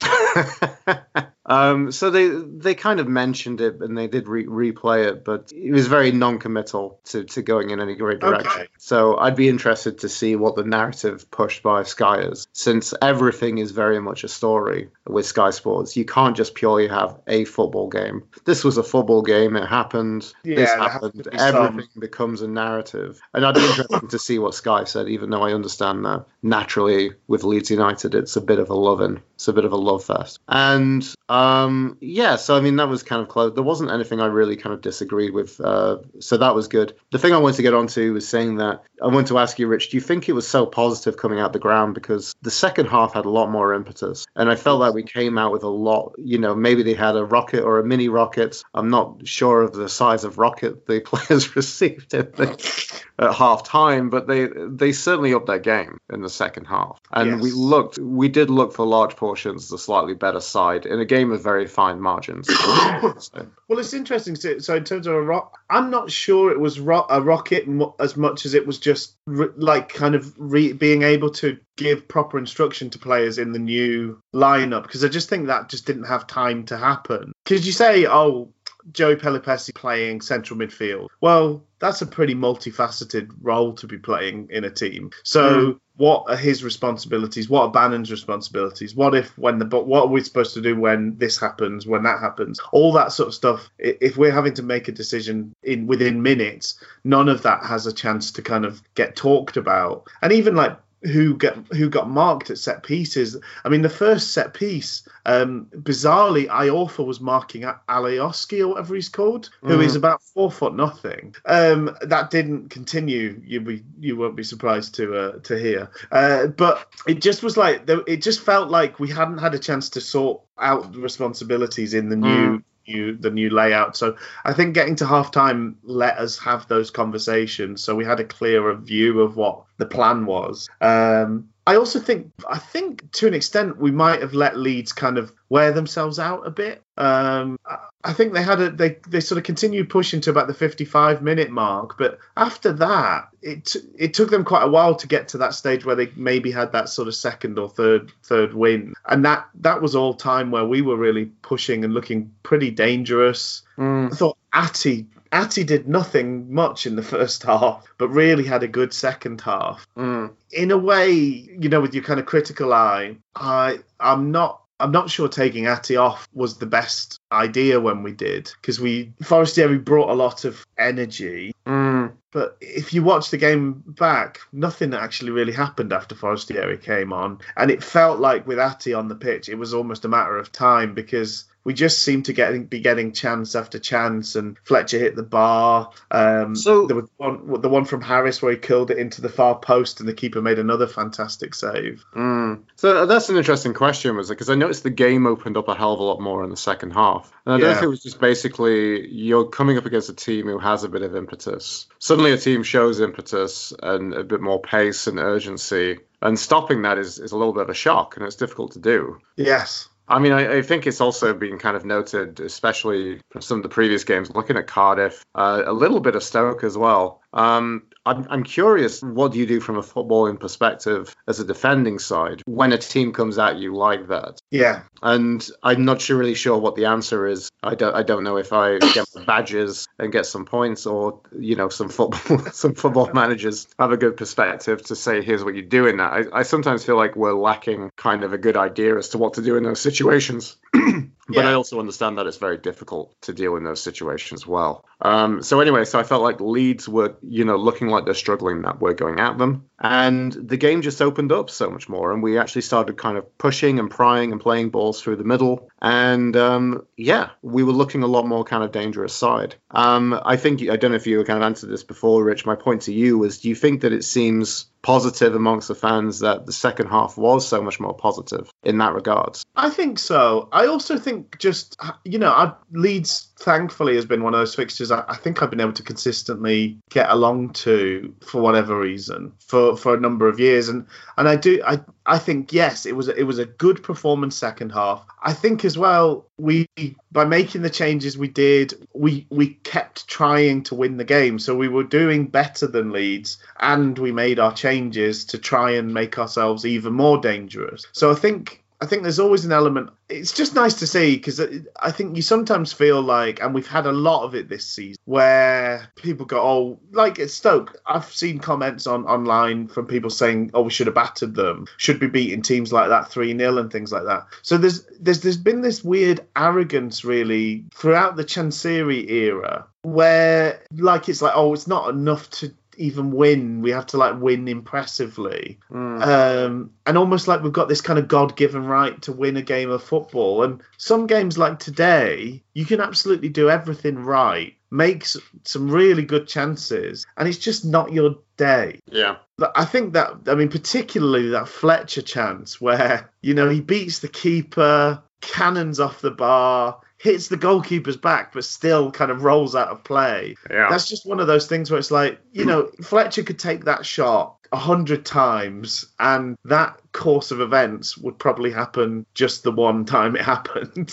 um, so they they kind of mentioned it and they did re- replay it, but it was very non-committal to, to going in any great direction. Okay. So I'd be interested to see what the narrative pushed by Sky is, since everything is very much a story with Sky Sports. You can't just purely have a football game. This was a football game. It happened. Yeah, this happened. be some. Everything becomes a narrative, and I'd be interested to see what Sky said. Even though I understand that naturally with Leeds United, it's a bit of a loving, it's a bit of a love fest. And um, yeah, so I mean that was kind of close. There wasn't anything I really kind of disagreed with. Uh, so that was good. The thing I wanted to get onto was saying that I want to ask you, Rich, do you think it was so positive coming out the ground because the second half had a lot more impetus, and I felt like we came out with a lot. You know, maybe they had a rocket or a mini rocket. I'm not sure of the size of rocket the players received at, the, at half time, but they they certainly upped their game in the second half, and Yes. we looked, we did look for large portions the slightly better side in a game of very fine margins. So, Well, it's interesting. So, so in terms of a rock, I'm not sure it was ro- a rocket mo- as much as it was just re- like kind of re- being able to give proper instruction to players in the new lineup because I just think that just didn't have time to happen. Because you say, oh, Joey Pelupessy playing central midfield. Well, that's a pretty multifaceted role to be playing in a team. So, hmm. what are his responsibilities? What are Bannan's responsibilities? What if when the but what are we supposed to do when this happens? When that happens? All that sort of stuff. If we're having to make a decision in within minutes, none of that has a chance to kind of get talked about. And even like who get who got marked at set pieces. I mean, the first set piece, um, bizarrely, Iorfa was marking Alioski or whatever he's called, who is about four foot nothing. Um, that didn't continue. You be you won't be surprised to uh, to hear. Uh, but it just was like it just felt like we hadn't had a chance to sort out the responsibilities in the new. New, the new layout. So I think getting to halftime let us have those conversations. So we had a clearer view of what the plan was. Um, I also think, I think to an extent, we might have let Leeds kind of wear themselves out a bit. Um, I- think they had a they they sort of continued pushing to about the 55 minute mark, but after that, it it took them quite a while to get to that stage where they maybe had that sort of second or third third win, and that that was all time where we were really pushing and looking pretty dangerous. mm, I thought Atty Atty did nothing much in the first half, but really had a good second half. mm. In a way, you know, with your kind of critical eye, I I'm not I'm not sure taking Atty off was the best idea when we did because we Forestieri brought a lot of energy. Mm. But if you watch the game back, nothing actually really happened after Forestieri came on. And it felt like with Atty on the pitch, it was almost a matter of time because we just seemed to get be getting chance after chance. And Fletcher hit the bar. Um, So- there was one, the one from Harris where he killed it into the far post, and the keeper made another fantastic save. Mm. So that's an interesting question, was it? Because I noticed the game opened up a hell of a lot more in the second half, and I don't Yeah. if it was just basically you're coming up against a team who has a bit of impetus. Suddenly, a team shows impetus and a bit more pace and urgency, and stopping that is, is a little bit of a shock, and it's difficult to do. Yes. I mean, I, I think it's also been kind of noted, especially from some of the previous games, looking at Cardiff, uh, a little bit of Stoke as well. Um, I'm, I'm curious, what do you do from a footballing perspective as a defending side when a team comes at you like that? Yeah. And I'm not sure, really sure what the answer is. I don't, I don't know if I get my badges and get some points, or you know, some football, some football managers have a good perspective to say, here's what you do in that. I, I sometimes feel like we're lacking kind of a good idea as to what to do in those situations. But Yeah. I also understand that it's very difficult to deal in those situations well. Um, so anyway, so I felt like Leeds were, you know, looking like they're struggling that we're going at them, and the game just opened up so much more, and we actually started kind of pushing and prying and playing balls through the middle, and um, yeah, we were looking a lot more kind of dangerous side. Um, I think I don't know if you kind of answered this before, Rich. My point to you was, do you think that it seems positive amongst the fans that the second half was so much more positive in that regard? I think so. I also think just you know, Leeds thankfully has been one of those fixtures I, I think I've been able to consistently get along to for whatever reason for for a number of years, and and I do I I think yes, it was it was a good performance second half. I think as well we by making the changes we did, we we kept trying to win the game, so we were doing better than Leeds, and we made our changes to try and make ourselves even more dangerous. So I think I think there's always an element. It's just nice to see because I think you sometimes feel like, and we've had a lot of it this season, where people go, "Oh, like at Stoke." I've seen comments on online from people saying, "Oh, we should have battered them. Should be beating teams like that three 0 and things like that." So there's there's there's been this weird arrogance really throughout the Chansiri era, where like it's like, "Oh, it's not enough to." Even win. We have to like win impressively, Mm. um, and almost like we've got this kind of God-given right to win a game of football. And some games like today, you can absolutely do everything right, make some really good chances, and it's just not your day. Yeah. I think that I mean particularly that Fletcher chance where you know he beats the keeper, cannons off the bar, hits the goalkeeper's back, but still kind of rolls out of play. Yeah. That's just one of those things where it's like you know Fletcher could take that shot a hundred times, and that course of events would probably happen just the one time it happened.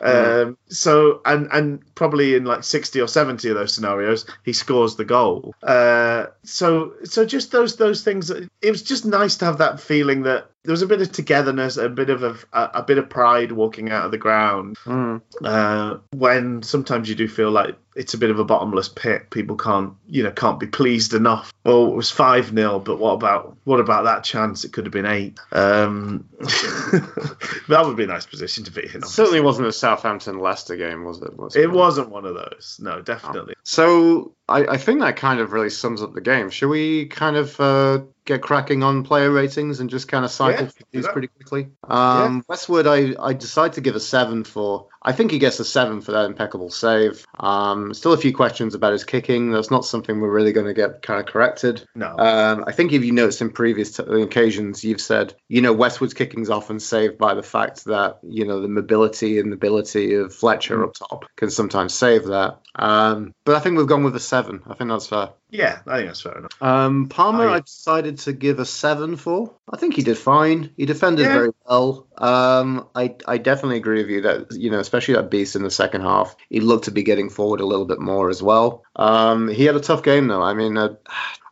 um, so and and probably in like sixty or seventy of those scenarios, he scores the goal. Uh, so so just those those things. It was just nice to have that feeling that there was a bit of togetherness, a bit of a, a, a bit of pride walking out of the ground. Mm. Uh, when sometimes you do feel like it's a bit of a bottomless pit. People can't, you know, can't be pleased enough. Oh, it was five 0 but what about what about that chance? It could have been eight. Um, that would be a nice position to be in. Obviously. certainly wasn't a Southampton Leicester game, was it? Was It wasn't one of those. No, definitely. So I, I think that kind of really sums up the game. Should we kind of uh, get cracking on player ratings and just kind of cycle Yeah, through these pretty quickly? Um, Westwood, I, I decided to give a seven for. I think he gets a seven for that impeccable save. Um, still a few questions about his kicking. That's not something we're really going to get kind of corrected. No. Um, I think if you noticed in previous t- occasions, you've said, you know, Westwood's kicking is often saved by the fact that, you know, the mobility and ability of Fletcher up top can sometimes save that. Um, but I think we've gone with a seven. I think that's fair. yeah, I think that's fair enough. Um, Palmer, I- I decided to give a seven for. I think he did fine. He defended Yeah. very well. Um, I I definitely agree with you that you know, especially that beast in the second half, he looked to be getting forward a little bit more as well. Um, he had a tough game though. I mean, uh,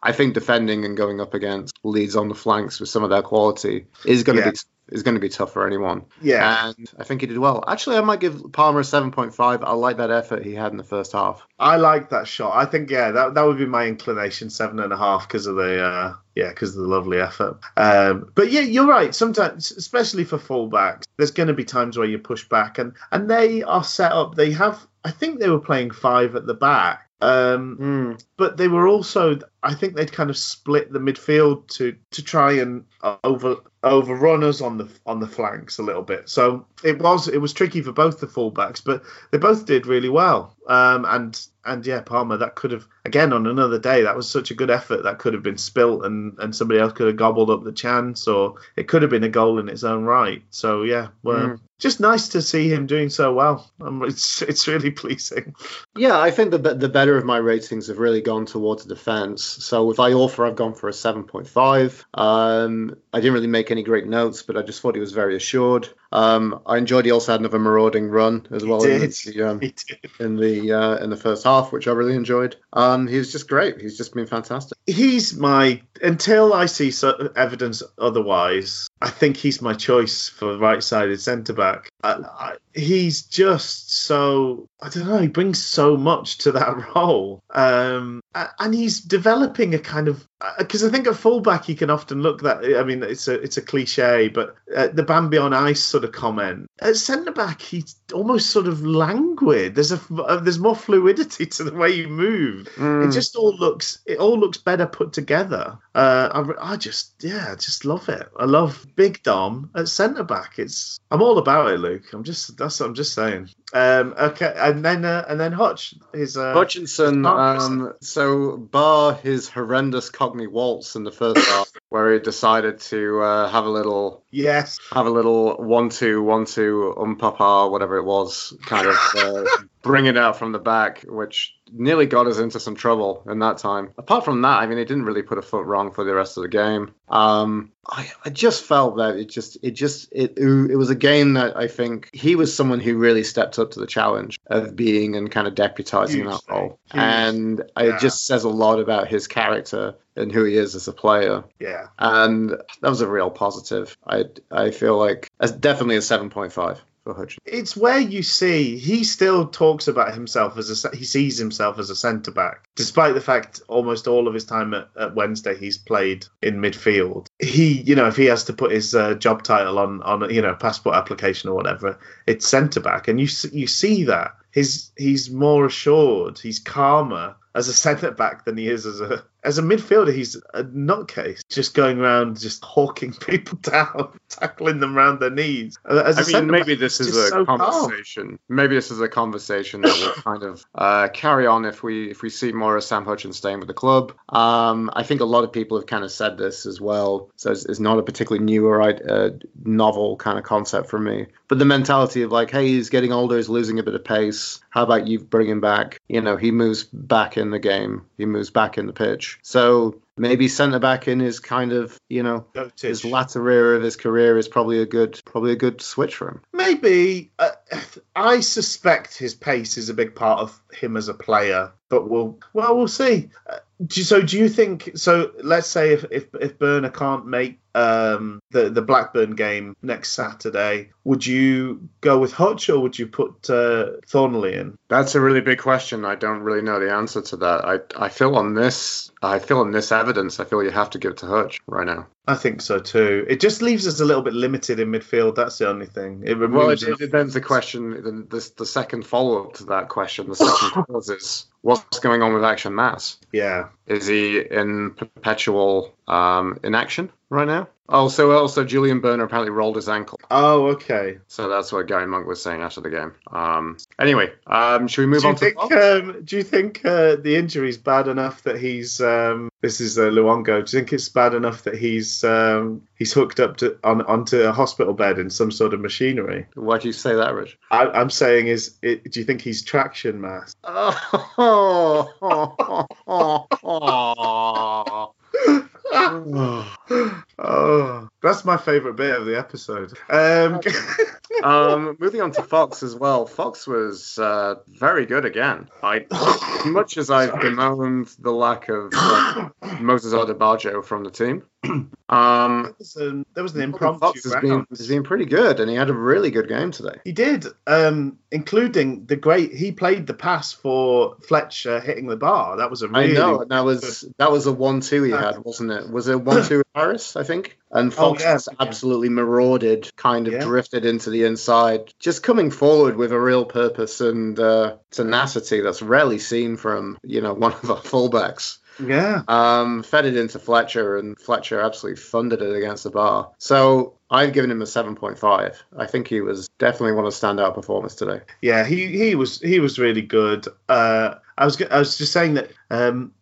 I think defending and going up against leads on the flanks with some of their quality is going to Yeah. be is going to be tough for anyone. Yeah, And I think he did well. Actually, I might give Palmer a seven point five. I like that effort he had in the first half. I like that shot. I think yeah, that that would be my inclination, seven and a half, because of the uh, yeah, because of the lovely effort. Um, but yeah, you're right. Sometimes, especially for fullbacks, there's going to be times where you push back, and and they are set up. They have. I think they were playing five at the back. Um, but they were also I think they'd kind of split the midfield to to try and over overrun us on the on the flanks a little bit. So it was it was tricky for both the fullbacks, but they both did really well. Um, and and yeah, Palmer that could have again on another day that was such a good effort that could have been spilt and and somebody else could have gobbled up the chance or it could have been a goal in its own right. So yeah, well. Mm. Just nice to see him doing so well. Um, it's it's really pleasing. Yeah, I think the the better of my ratings have really gone towards defense. So with Iorfa, I've gone for a 7.5. Um, I didn't really make any great notes, but I just thought he was very assured. Um, I enjoyed he also had another marauding run as well in the, um, He did. in the uh, in the first half, which I really enjoyed. Um, he was just great. He's just been fantastic. he's my until I see so, evidence otherwise. I think he's my choice for right-sided centre back. I, I, he's just so I don't know. He brings so much to that role, um, a- and he's developing a kind of because I think at fullback you can often look that. I mean, it's a it's a cliche, but uh, the Bambi on ice sort of comment at centre back he's almost sort of languid. There's a uh, there's more fluidity to the way you move. Mm. It just all looks it all looks better put together. Uh, I, I just yeah, just love it. I love Big Dom at centre back. It's I'm all about it, Luke. I'm just that's what I'm just saying. Um, okay, and then uh, and then Hutch is uh, Hutchinson, um, so bar his horrendous Cockney waltz in the first half, where he decided to uh, have a little yes, have a little one two one two um papa whatever it was kind of uh, bring it out from the back which nearly got us into some trouble in that time. Apart from that i mean he didn't really put a foot wrong for the rest of the game um i, I just felt that it just it just it it was a game that i think he was someone who really stepped up to the challenge of being and kind of deputizing that Hugely. role Huge. and Yeah. it just says a lot about his character and who he is as a player yeah. and that was a real positive. I I feel like definitely a seven point five for Hutch. It's where you see he still talks about himself as a he sees himself as a centre back, despite the fact almost all of his time at, at Wednesday he's played in midfield. He, you know, if he has to put his uh, job title on on you know passport application or whatever, it's centre back, and you you see that He's, he's more assured, he's calmer. As a centre back than he is as a as a midfielder. He's a nutcase, just going around, just hawking people down, tackling them around their knees. Uh, As a I mean, maybe this is a so calm. conversation. Maybe this is a conversation that will kind of uh, carry on if we if we see more of Sam Hutchins staying with the club. Um, I think a lot of people have kind of said this as well, so it's, it's not a particularly new or uh, novel kind of concept for me. But the mentality of like, hey, he's getting older, he's losing a bit of pace. How about you bring him back? You know, he moves back in the game, he moves back in the pitch. So maybe centre back in his kind of you know his latter era of his career is probably a good probably a good switch for him. Maybe uh, I suspect his pace is a big part of him as a player, but we'll well we'll see. Uh, do, so do you think? So let's say if if, if Börner can't make um, the the Blackburn game next Saturday, would you go with Hutch or would you put uh, Thorniley in? That's a really big question. I don't really know the answer to that. I I feel on this I feel on this evidence, I feel you have to give it to Hutch right now. I think so too. It just leaves us a little bit limited in midfield. That's the only thing. It Well, it, it then the question, the, the, the second follow up to that question, the second cause is what's going on with Action Mass? yeah. Is he in perpetual um, inaction right now? Also, also Julian Börner apparently rolled his ankle, Oh, okay. so that's what Gary Monk was saying after the game. Um, anyway, um, should we move do on to think? Um, do you think uh, the injury's bad enough that he's? Um, this is uh, Luongo. Do you think it's bad enough that he's um, he's hooked up to on onto a hospital bed in some sort of machinery? Why do you say that, Rich? I, I'm saying is, it, do you think he's traction mass? oh, that's my favourite bit of the episode. Um, um, moving on to Fox as well. Fox was uh, very good again. I, as much as I've bemoaned the lack of uh, Moses Odubajo from the team, um, there was an, there was an Fox has been, round. has been pretty good, and he had a really good game today. He did, um, including the great. He played the pass for Fletcher hitting the bar. That was a really. I know that was that was a one-two he had, wasn't it? Was it one-two Harris? I think. And Oh, Fox yeah, just yeah. absolutely marauded, kind of Yeah. drifted into the inside, just coming forward with a real purpose and uh, tenacity that's rarely seen from you know one of our fullbacks. Yeah. Um, fed it into Fletcher, and Fletcher absolutely funded it against the bar. So I've given him a 7.5. I think he was definitely one of the standout performers today. Yeah, he, he was he was really good. Uh, I was I was just saying that um,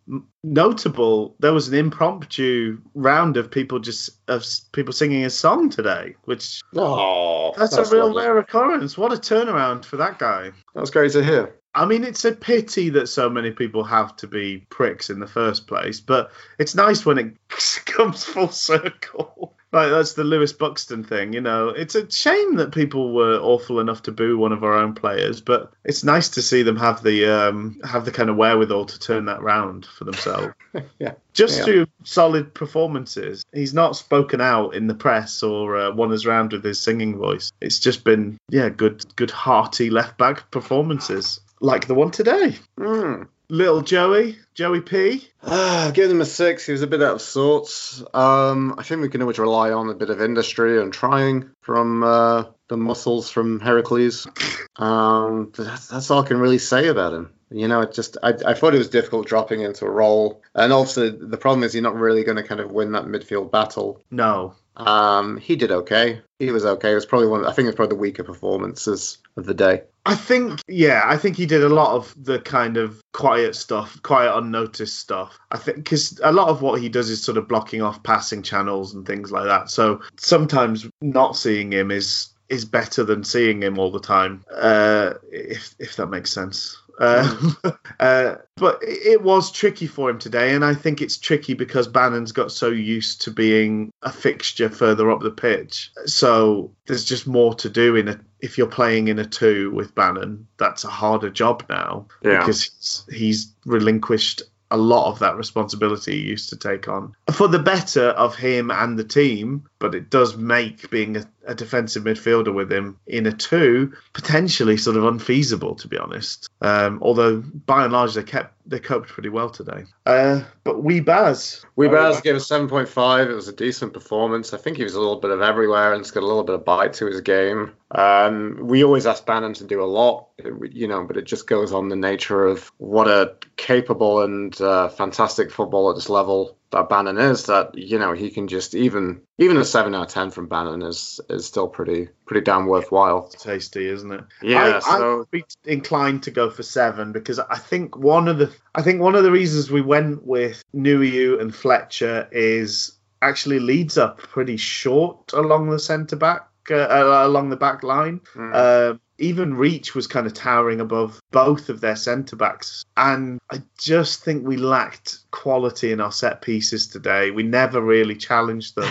notable. There was an impromptu round of people just of people singing a song today, which Oh, that's, a real lovely. rare occurrence. What a turnaround for that guy. That's great to hear. I mean, it's a pity that so many people have to be pricks in the first place, but it's nice when it comes full circle. Like that's the Lewis Buxton thing, you know. It's a shame that people were awful enough to boo one of our own players, but it's nice to see them have the um, have the kind of wherewithal to turn that round for themselves. Yeah. Just Yeah. through solid performances. He's not spoken out in the press or uh, won us round with his singing voice. It's just been yeah, good good hearty left back performances like the one today. Hmm. Little Joey, Joey P. Ah, give him a six. He was a bit out of sorts. Um, I think we can always rely on a bit of industry and trying from uh, the muscles from Heracles. Um, that's, that's all I can really say about him. You know, it just I, I thought it was difficult dropping into a role, and also the problem is you're not really going to kind of win that midfield battle. No. Um, he did okay. He was okay. It was probably one. I think it was probably the weaker performances of the day. I think, yeah, I think he did a lot of the kind of quiet stuff, quiet, unnoticed stuff. I think because a lot of what he does is sort of blocking off passing channels and things like that. So sometimes not seeing him is is better than seeing him all the time. Uh, if if that makes sense. Uh, uh, but it it was tricky for him today, and I think it's tricky because Bannan's got so used to being a fixture further up the pitch. So there's just more to do in a if you're playing in a two with Bannan. That's a harder job now Yeah. because he's, he's relinquished a lot of that responsibility he used to take on for the better of him and the team. But it does make being a, a defensive midfielder with him in a two potentially sort of unfeasible, to be honest. Um, although by and large they kept they coped pretty well today. Uh, but we Baz, we Baz gave a seven point five. It was a decent performance. I think he was a little bit of everywhere and it's got a little bit of bite to his game. Um, we always ask Bannan to do a lot, you know, but it just goes on the nature of what a capable and uh, fantastic football at this level that Bannan is. That you know he can just even even a seven out of ten from Bannan is is still pretty pretty damn worthwhile. It's tasty, isn't it? Yeah. I, so I'd be inclined to go for seven because I think one of the I think one of the reasons we went with Nuhiu and Fletcher is actually leads up pretty short along the centre back uh, along the back line. Mm. Um, even Reach was kind of towering above both of their centre backs, and I just think we lacked quality in our set pieces today. We never really challenged them.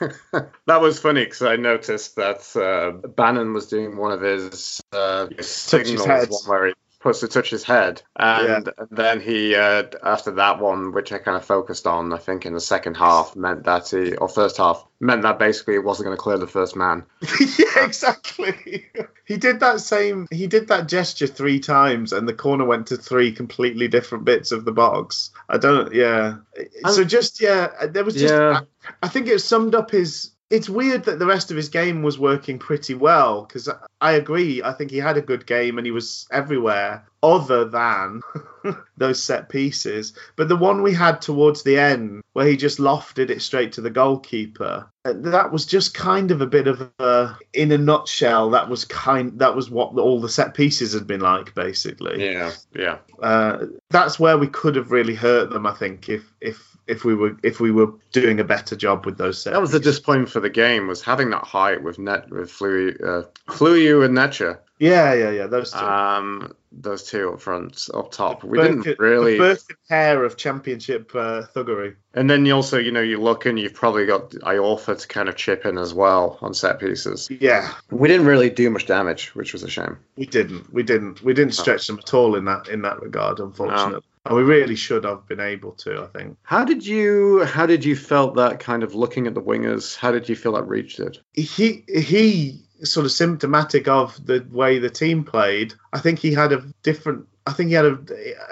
that was funny because I noticed that uh, Bannan was doing one of his uh, signals, heads. one where he puts to touch his head, and then he uh, after that one, which I kind of focused on, I think in the second half, meant that he or first half meant that basically it wasn't going to clear the first man. yeah, exactly. He did that same. He did that gesture three times, and the corner went to three completely different bits of the box. I don't. Yeah. So just yeah, there was just. Yeah. I, I think it summed up his. It's weird that the rest of his game was working pretty well because I agree. I think he had a good game and he was everywhere other than those set pieces. But the one we had towards the end where he just lofted it straight to the goalkeeper, uh, that was just kind of a bit of a, in a nutshell, that was kind, that was what all the set pieces had been like, basically. Yeah, yeah. Uh, that's where we could have really hurt them, I think, if if if we were if we were doing a better job with those set. That was the disappointment for the game was having that height with net with Flui, uh, Fluyu and Netcher. Yeah, yeah, yeah. Those two. Um, those two up front, up top. We Birkin- didn't really. the Birkin pair of championship uh, thuggery. And then you also, you know, you look and you've probably got Iorfa to kind of chip in as well on set pieces. Yeah, We didn't really do much damage, which was a shame. we didn't. We didn't. We didn't stretch them at all in that in that regard, unfortunately. And we really should have been able to. I think How did you how did you felt that kind of looking at the wingers? How did you feel that reached it? he he sort of symptomatic of the way the team played. I think he had a different. I think he had a,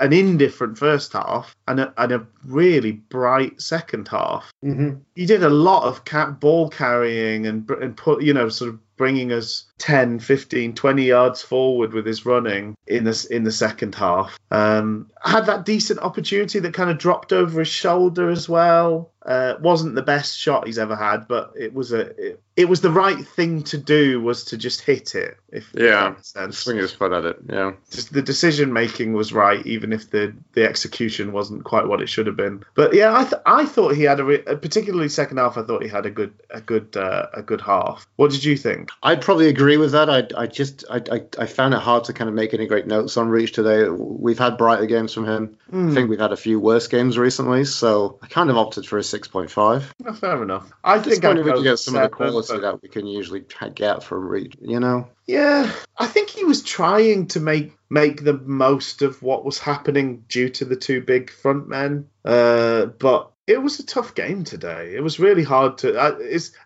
an indifferent first half and a, and a really bright second half. Mm-hmm. he did a lot of cat ball carrying and and put you know sort of bringing us 10 15 20 yards forward with his running in this in the second half um had that decent opportunity that kind of dropped over his shoulder as well uh wasn't the best shot he's ever had but it was a it, it was the right thing to do was to just hit it if if Yeah. sense Swing his foot at it, yeah. just the decision making was right, even if the the execution wasn't quite what it should have been. But yeah, I th- I thought he had a re- particularly second half. I thought he had a good a good uh, a good half. What did you think? I'd probably agree with that. I, I just I, I, I found it hard to kind of make any great notes on Reach today. We've had brighter games from him. I think we've had a few worse games recently, so I kind of opted for a six point five. Oh, fair enough. I think I'd we go could get some of the quality but- that we can usually t- get from Reach. You know, Yeah, I think he was trying to make make the most of what was happening due to the two big front men. Uh, but it was a tough game today. It was really hard to. Uh,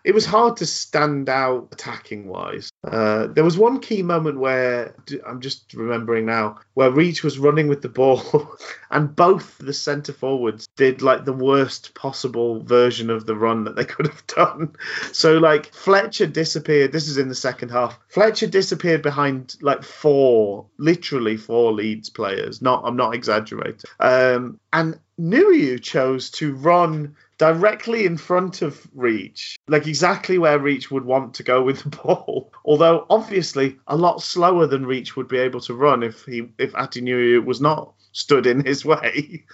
it was hard to stand out attacking wise. Uh, there was one key moment where I'm just remembering now where Reach was running with the ball, and both the centre forwards did like the worst possible version of the run that they could have done. So like Fletcher disappeared. This is in the second half. Fletcher disappeared behind like four, literally four Leeds players. Not I'm not exaggerating. Um, and Nuhiu chose to run directly in front of Reach, like exactly where Reach would want to go with the ball. Although obviously a lot slower than Reach would be able to run if he if Atdhe Nuhiu was not stood in his way.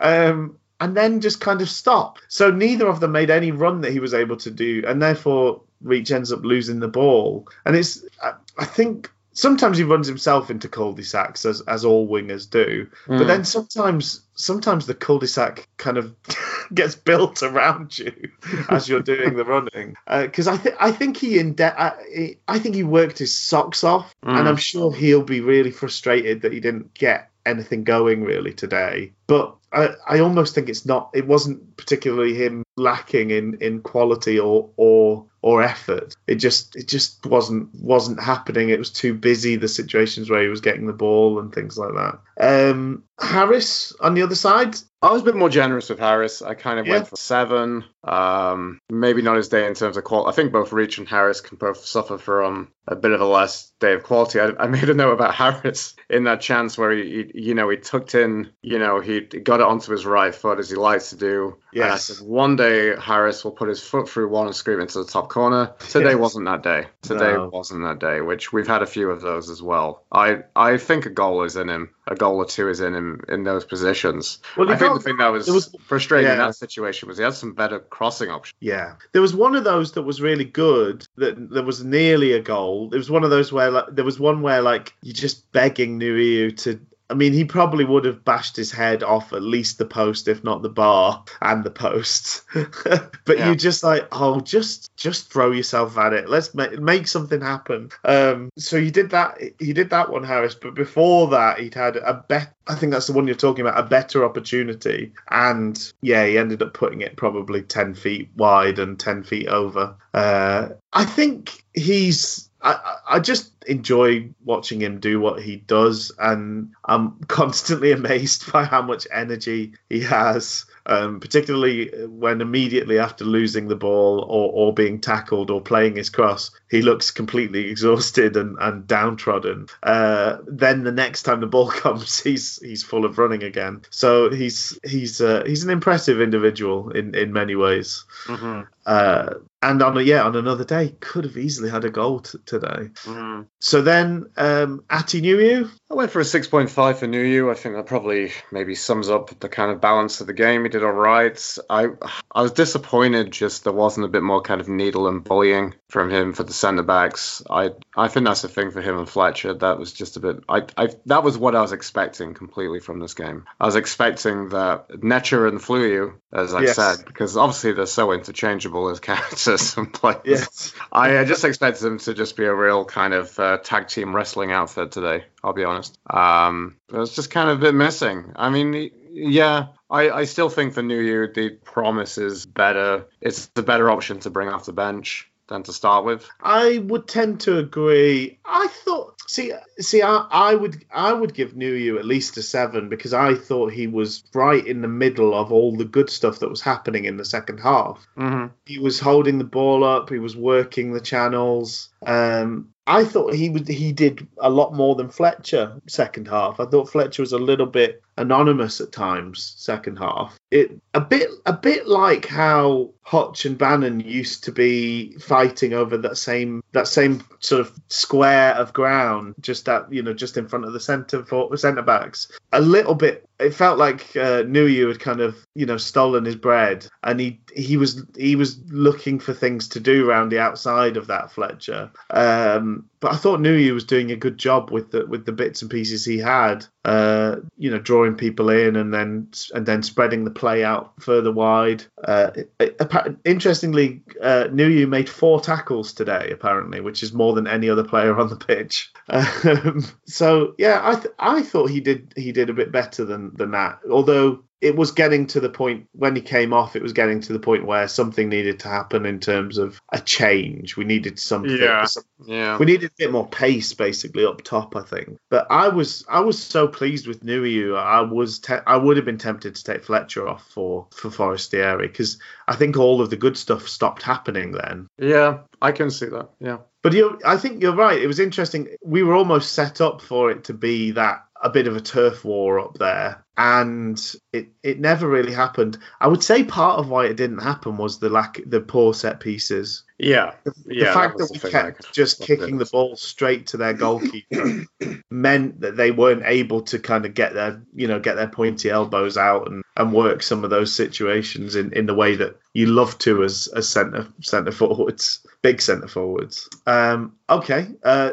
um, and then just kind of stop. So neither of them made any run that he was able to do, and therefore Reach ends up losing the ball. And it's I, I think sometimes he runs himself into cul-de-sacs as, as all wingers do. But hmm. then sometimes sometimes the cul-de-sac kind of gets built around you as you're doing the running. Uh, because I think I think he in de- I, I think he worked his socks off and hmm. I'm sure he'll be really frustrated that he didn't get anything going really today. But I, I almost think it's not. It wasn't particularly him lacking in, in quality or or or effort. It just it just wasn't wasn't happening. It was too busy. The situations where he was getting the ball and things like that. Um, Harris on the other side. I was a bit more generous with Harris. I kind of Yeah. went for seven. Um, maybe not his day in terms of quality. I think both Reach and Harris can both suffer from a bit of a less day of quality. I, I made a note about Harris in that chance where he, he, you know, he tucked in, you know, he got it onto his right foot as he likes to do. Yes. said one day Harris will put his foot through one and scream into the top corner. Today Yes. wasn't that day. Today No. wasn't that day, which we've had a few of those as well. I I think a goal is in him. A goal or two is in him in those positions. Well, I think the thing that was, was- frustrating in that situation was he had some better crossing options. Yeah, there was one of those that was really good. That there was nearly a goal. It was one of those where like there was one where like you're just begging Nuhiu to. I mean, he probably would have bashed his head off at least the post, if not the bar and the post. but Yeah. you just like, oh, just just throw yourself at it. Let's make make something happen. Um, so he did that. He did that one, Harris. But before that, he'd had a bet. I think that's the one you're talking about. A better opportunity, and yeah, he ended up putting it probably ten feet wide and ten feet over. Uh, I think he's. I I just enjoy watching him do what he does, and I'm constantly amazed by how much energy he has. Um, particularly when immediately after losing the ball or, or being tackled or playing his cross, he looks completely exhausted and, and downtrodden. Uh, then the next time the ball comes, he's he's full of running again. So he's he's uh, he's an impressive individual in, in many ways. Uh, and on a, yeah, on another day, could have easily had a goal t- today. So then, um, Ati I went for a 6.5 for Nuhiu. I think that probably maybe sums up the kind of balance of the game. He did all right. I I was disappointed just there wasn't a bit more kind of needle and bullying from him for the centre backs. I I think that's the thing for him and Fletcher. That was just a bit. I, I that was what I was expecting completely from this game. I was expecting that Netcher and Fluyu, as I Yes. said, because obviously they're so interchangeable as characters and players. yes, I uh, just expected them to just be a real kind of uh, tag team wrestling outfit today. I'll be honest. Um, it was just kind of a bit missing. I mean, yeah, I, I still think for Nuhiu the promise is better. It's the better option to bring off the bench than to start with. I would tend to agree. I thought, see, see, I, I would, I would give Nuhiu at least a seven because I thought he was right in the middle of all the good stuff that was happening in the second half. Mm-hmm. He was holding the ball up. He was working the channels. Um, I thought he would. He did a lot more than Fletcher second half. I thought Fletcher was a little bit anonymous at times second half. It a bit a bit like how Hutch and Bannan used to be fighting over that same that same sort of square of ground just at you know just in front of the centre for centre backs. A little bit. It felt like uh, Nuhiu had kind of you know stolen his bread, and he he was he was looking for things to do around the outside of that Fletcher. Um, but I thought Nuhiu was doing a good job with the with the bits and pieces he had. Uh, you know, drawing people in and then and then spreading the play out further wide. Uh, it- appa- interestingly, uh, made four tackles today, apparently, which is more than any other player on the pitch. Um, so yeah, I th- I thought he did he did a bit better than than that. Although it was getting to the point when he came off, it was getting to the point where something needed to happen in terms of a change. We needed something. Yeah. some- Yeah. we needed a bit more pace, basically up top. I think, but I was I was so pleased with Nuhiu. I was te- I would have been tempted to take Fletcher off for for Forestieri because I think all of the good stuff stopped happening then. Yeah. I can see that. Yeah. But you, I think you're right. It was interesting. We were almost set up for it to be that a bit of a turf war up there, and it it never really happened. I would say part of why it didn't happen was the lack, the poor set pieces. Yeah. The Yeah, fact was that we the thing I kept could- just kicking the ball straight to their goalkeeper meant that they weren't able to kind of get their you know get their pointy elbows out and, and work some of those situations in, in the way that you love to as as centre centre forwards, big centre forwards. Um, okay, uh,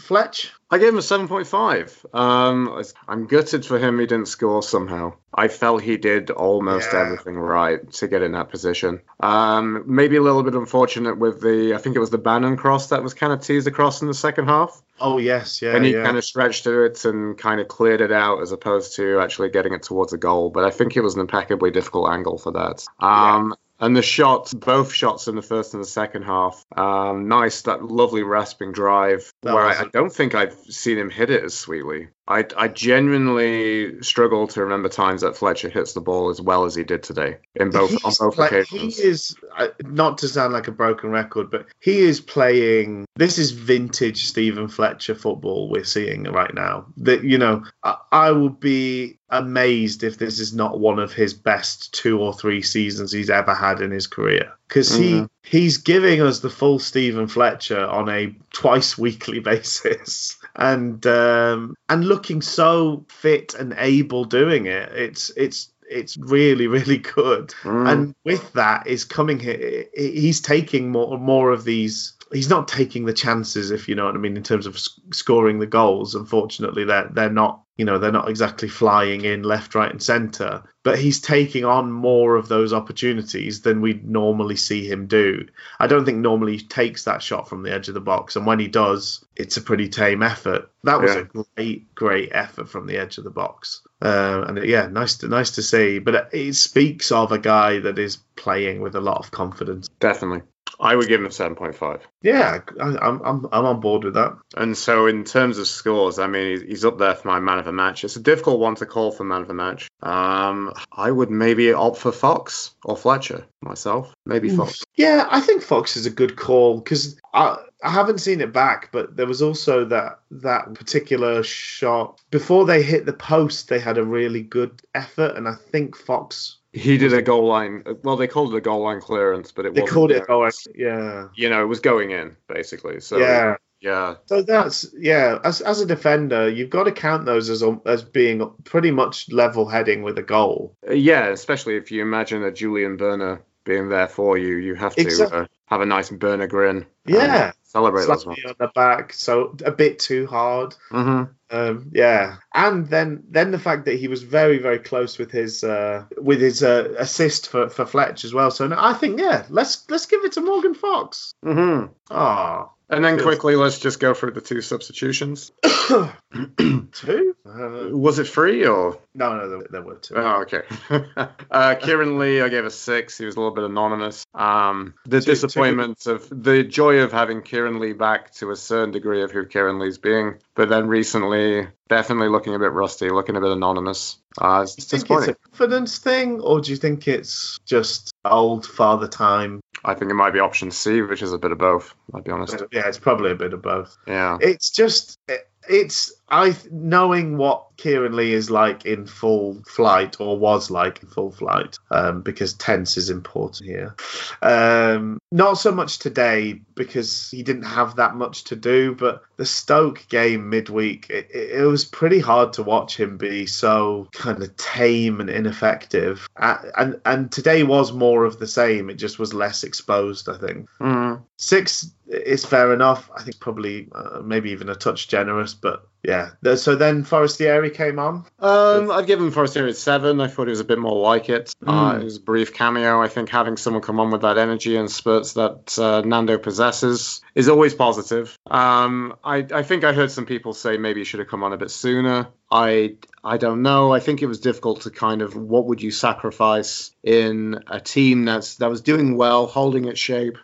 Fletch. I gave him a 7.5. Um, I'm gutted for him he didn't score somehow. I felt he did almost Yeah. everything right to get in that position. Um, maybe a little bit unfortunate with the, I think it was the Bannan cross that was kind of teased across in the second half. Oh yes, yeah, and he yeah. kind of stretched to it and kind of cleared it out as opposed to actually getting it towards a goal. But I think it was an impeccably difficult angle for that. Um, And the shots, both shots in the first and the second half, um, nice, that lovely rasping drive, That where I, don't think I've seen him hit it as sweetly. I, I genuinely struggle to remember times that Fletcher hits the ball as well as he did today in both on both play- occasions. He is not to sound like a broken record, but he is playing. This is vintage Steven Fletcher football we're seeing right now. That you know, I, I would be amazed if this is not one of his best two or three seasons he's ever had in his career. Because he Mhm. he's giving us the full Steven Fletcher on a twice weekly basis. And um, and looking so fit and able doing it, it's it's it's really really good Mm. and with that is coming here he's taking more more of these he's not taking the chances if you know what i mean in terms of s- scoring the goals unfortunately they're they're not you know they're not exactly flying in left right and center but he's taking on more of those opportunities than we normally see him do i don't think normally he takes that shot from the edge of the box and when he does it's a pretty tame effort that was Yeah. a great great effort from the edge of the box uh, and yeah, nice to nice to see. But it speaks of a guy that is playing with a lot of confidence. Definitely. I would give him a 7.5. Yeah, I, I'm I'm I'm on board with that. And so, in terms of scores, I mean, he's- he's up there for my man of the match. It's a difficult one to call for man of the match. Um, I would maybe opt for Fox or Fletcher myself. Maybe Fox. Yeah, I think Fox is a good call because I I haven't seen it back, but there was also that that particular shot before they hit the post. They had a really good effort, and I think Fox He did a goal line. Well, they called it a goal line clearance, but it they called it. Oh, yeah, You know, it was going in basically. So yeah. yeah. So that's yeah. As as a defender, you've got to count those as as being pretty much level heading with a goal. Uh, Yeah, especially if you imagine a Julian Börner being there for you, you have to Exactly. uh, have a nice Börner grin. Yeah. Celebrate those slightly on the back, so a bit too hard. hmm Um, yeah, and then then the fact that he was very very close with his uh, with his uh, assist for, for Fletch as well. So no, I think yeah, let's let's give it to Morgan Fox. hmm Ah, And then quickly, let's just go through the two substitutions. two? Uh, Was it free or? no, no, there, there were two. Oh, okay. uh, Kieran Lee, I gave a six. He was a little bit anonymous. Um, the Two- two- disappointment of the joy of having Kieran Lee back to a certain degree of who Kieran Lee's being, but then recently, definitely looking a bit rusty, looking a bit anonymous. Uh, it's do you think it's a confidence thing, or do you think it's just old father time? I think it might be option C, which is a bit of both. I'll be honest. Yeah, it's probably a bit of both. Yeah. It's just it's I knowing what Kieran Lee is like in full flight or was like in full flight, um, because tense is important here. Um, not so much today because he didn't have that much to do, but the Stoke game midweek, it, it, was pretty hard to watch him be so kind of tame and ineffective. Uh, and and today was more of the same. It just was less exposed, I think. Mm. Six is fair enough. I think probably uh, maybe even a touch generous, but yeah. So then Forestieri came on. Um, I'd give him Forestieri seven. I thought it was a bit more like it. Uh, Mm. it was a brief cameo. I think having someone come on with that energy and spurts that uh, Nando possesses is always positive. Um, I, I think I heard some people say maybe he should have come on a bit sooner. I I don't know. I think it was difficult to kind of what would you sacrifice in a team that's that was doing well, holding its shape.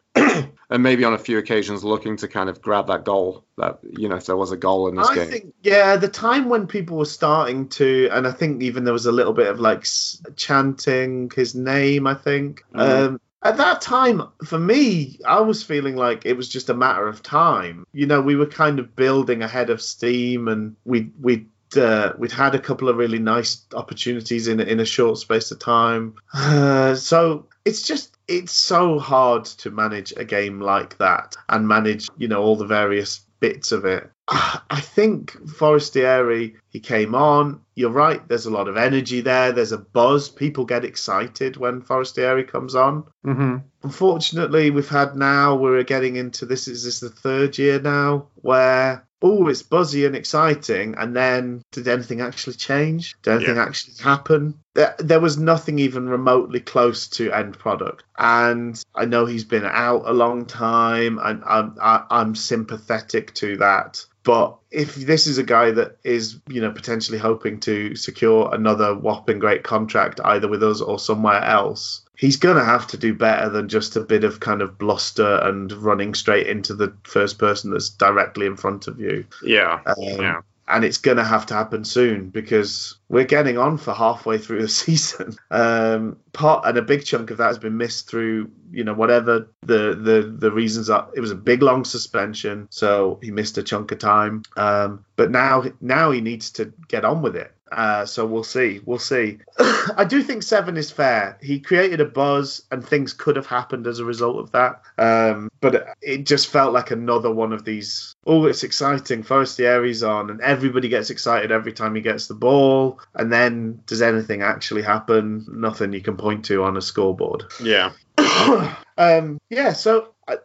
And maybe on a few occasions looking to kind of grab that goal. That you know, if there was a goal in this I game. think yeah, the time when people were starting to, and I think even there was a little bit of like chanting his name. I think. Mhm. Um, at that time, for me, I was feeling like it was just a matter of time. You know, we were kind of building ahead of steam, and we we uh, we'd had a couple of really nice opportunities in in a short space of time. Uh, so it's just it's so hard to manage a game like that and manage you know all the various bits of it. I think Forestieri He came on. You're right. There's a lot of energy there. There's a buzz. People get excited when Forestieri comes on. Mm-hmm. Unfortunately, we've had now we're getting into this. Is this the third year now where oh, it's buzzy and exciting, and then did anything actually change? Did anything Yeah. actually happen? There, there was nothing even remotely close to end product. And I know he's been out a long time, and I'm I, I'm sympathetic to that. But if this is a guy that is, you know, potentially hoping to secure another whopping great contract either with us or somewhere else, he's going to have to do better than just a bit of kind of bluster and running straight into the first person that's directly in front of you. Yeah. Um, Yeah. And it's going to have to happen soon because we're getting on for halfway through the season. Um, part and a big chunk of that has been missed through, you know, whatever the the the reasons are. It was a big long suspension, so he missed a chunk of time. Um, but now now he needs to get on with it. Uh, so we'll see. We'll see. I do think seven is fair. He created a buzz, and things could have happened as a result of that. Um, but it just felt like another one of these. Oh, it's exciting. Forestieri's on, and everybody gets excited every time he gets the ball. And then, does anything actually happen? Nothing you can point to on a scoreboard. Yeah. um, yeah, so I,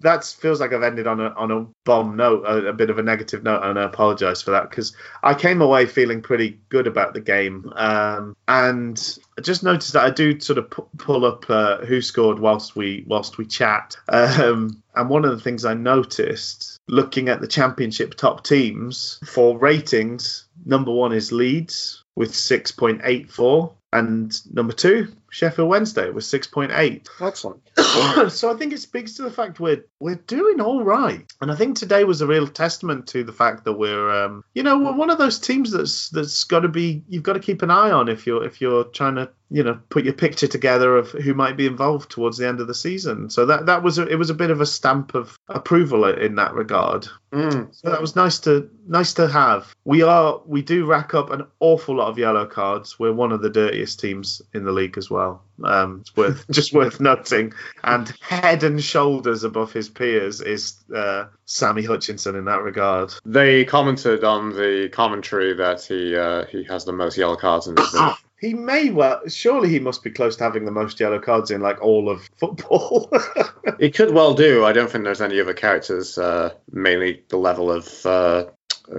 That feels like I've ended on a on a bomb note, a, a bit of a negative note, and I apologise for that because I came away feeling pretty good about the game, um, and I just noticed that I do sort of pu- pull up uh, WhoScored whilst we whilst we chat, um, and one of the things I noticed looking at the championship top teams for ratings, number one is Leeds with six point eight four. And number two, Sheffield Wednesday was 6.8 Excellent. so I think it speaks to the fact we're we're doing all right, and I think today was a real testament to the fact that we're, um, you know, we're one of those teams that's that's got to be you've got to keep an eye on if you're if you're trying to you know put your picture together of who might be involved towards the end of the season. So that that was a, it was a bit of a stamp of approval in that regard. Mm. So that was nice to nice to have. We are we do rack up an awful lot of yellow cards. We're one of the dirtiest teams in the league as well. Um, it's worth just worth noting. And head and shoulders above his peers is uh, Sammy Hutchinson in that regard. They commented on the commentary that he uh, he has the most yellow cards in his league. He may well surely he must be close to having the most yellow cards in like all of football. he could well do. I don't think there's any other characters, uh, mainly the level of uh,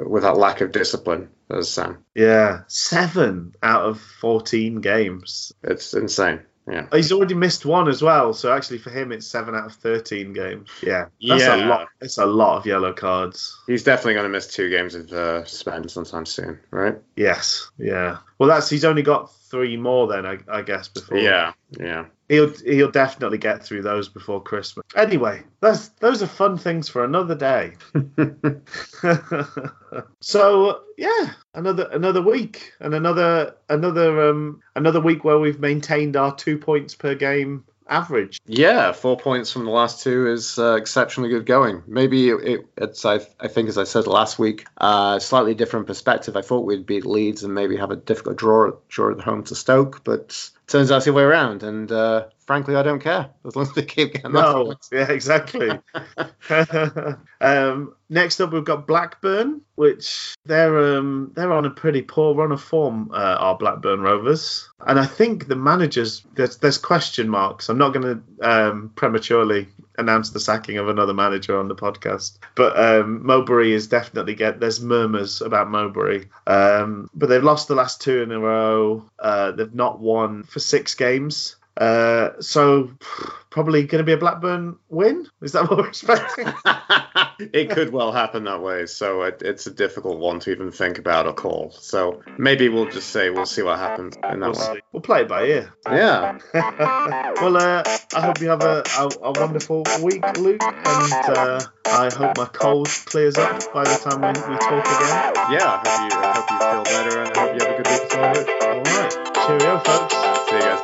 with that lack of discipline as Sam. yeah, seven out of fourteen games. It's insane. Yeah. He's already missed one as well, so actually for him it's seven out of thirteen games. Yeah, that's Yeah. a lot. It's a lot of yellow cards. He's definitely going to miss two games of uh, sometime soon, right? Yes, yeah. Well, that's he's only got three more then, I, I guess. Before Yeah, yeah. He'll he'll definitely get through those before Christmas. Anyway, that's those are fun things for another day. so yeah, another another week and another another um another week where we've maintained our two points per game average. yeah, four points from the last two is uh, exceptionally good going. Maybe it, it, it's, I, I think, as I said last week, uh, slightly different perspective. I thought we'd beat Leeds and maybe have a difficult draw, draw at home to Stoke, but turns out it's the other way around. And uh, frankly, I don't care as long as they keep getting that No, points. yeah, exactly. um, next up, we've got Blackburn, which they're um, they're on a pretty poor run of form. Uh, our Blackburn Rovers, and I think the managers there's there's question marks. I'm not going to um, prematurely announce the sacking of another manager on the podcast, but um, Mowbray is definitely get. There's murmurs about Mowbray, um, but they've lost the last two in a row. Uh, they've not won for six games. Uh, so probably going to be a Blackburn win. Is that what we're expecting? it could well happen that way, so it, it's a difficult one to even think about or call. So maybe we'll just say we'll see what happens in that We'll, see. we'll play it by ear. Yeah. well, uh, I hope you have a, a, a wonderful week, Luke, and uh, I hope my cold clears up by the time we, we talk again. Yeah, I hope you, I hope you feel better and I hope you have a good week. All right, cheerio, folks. See you guys.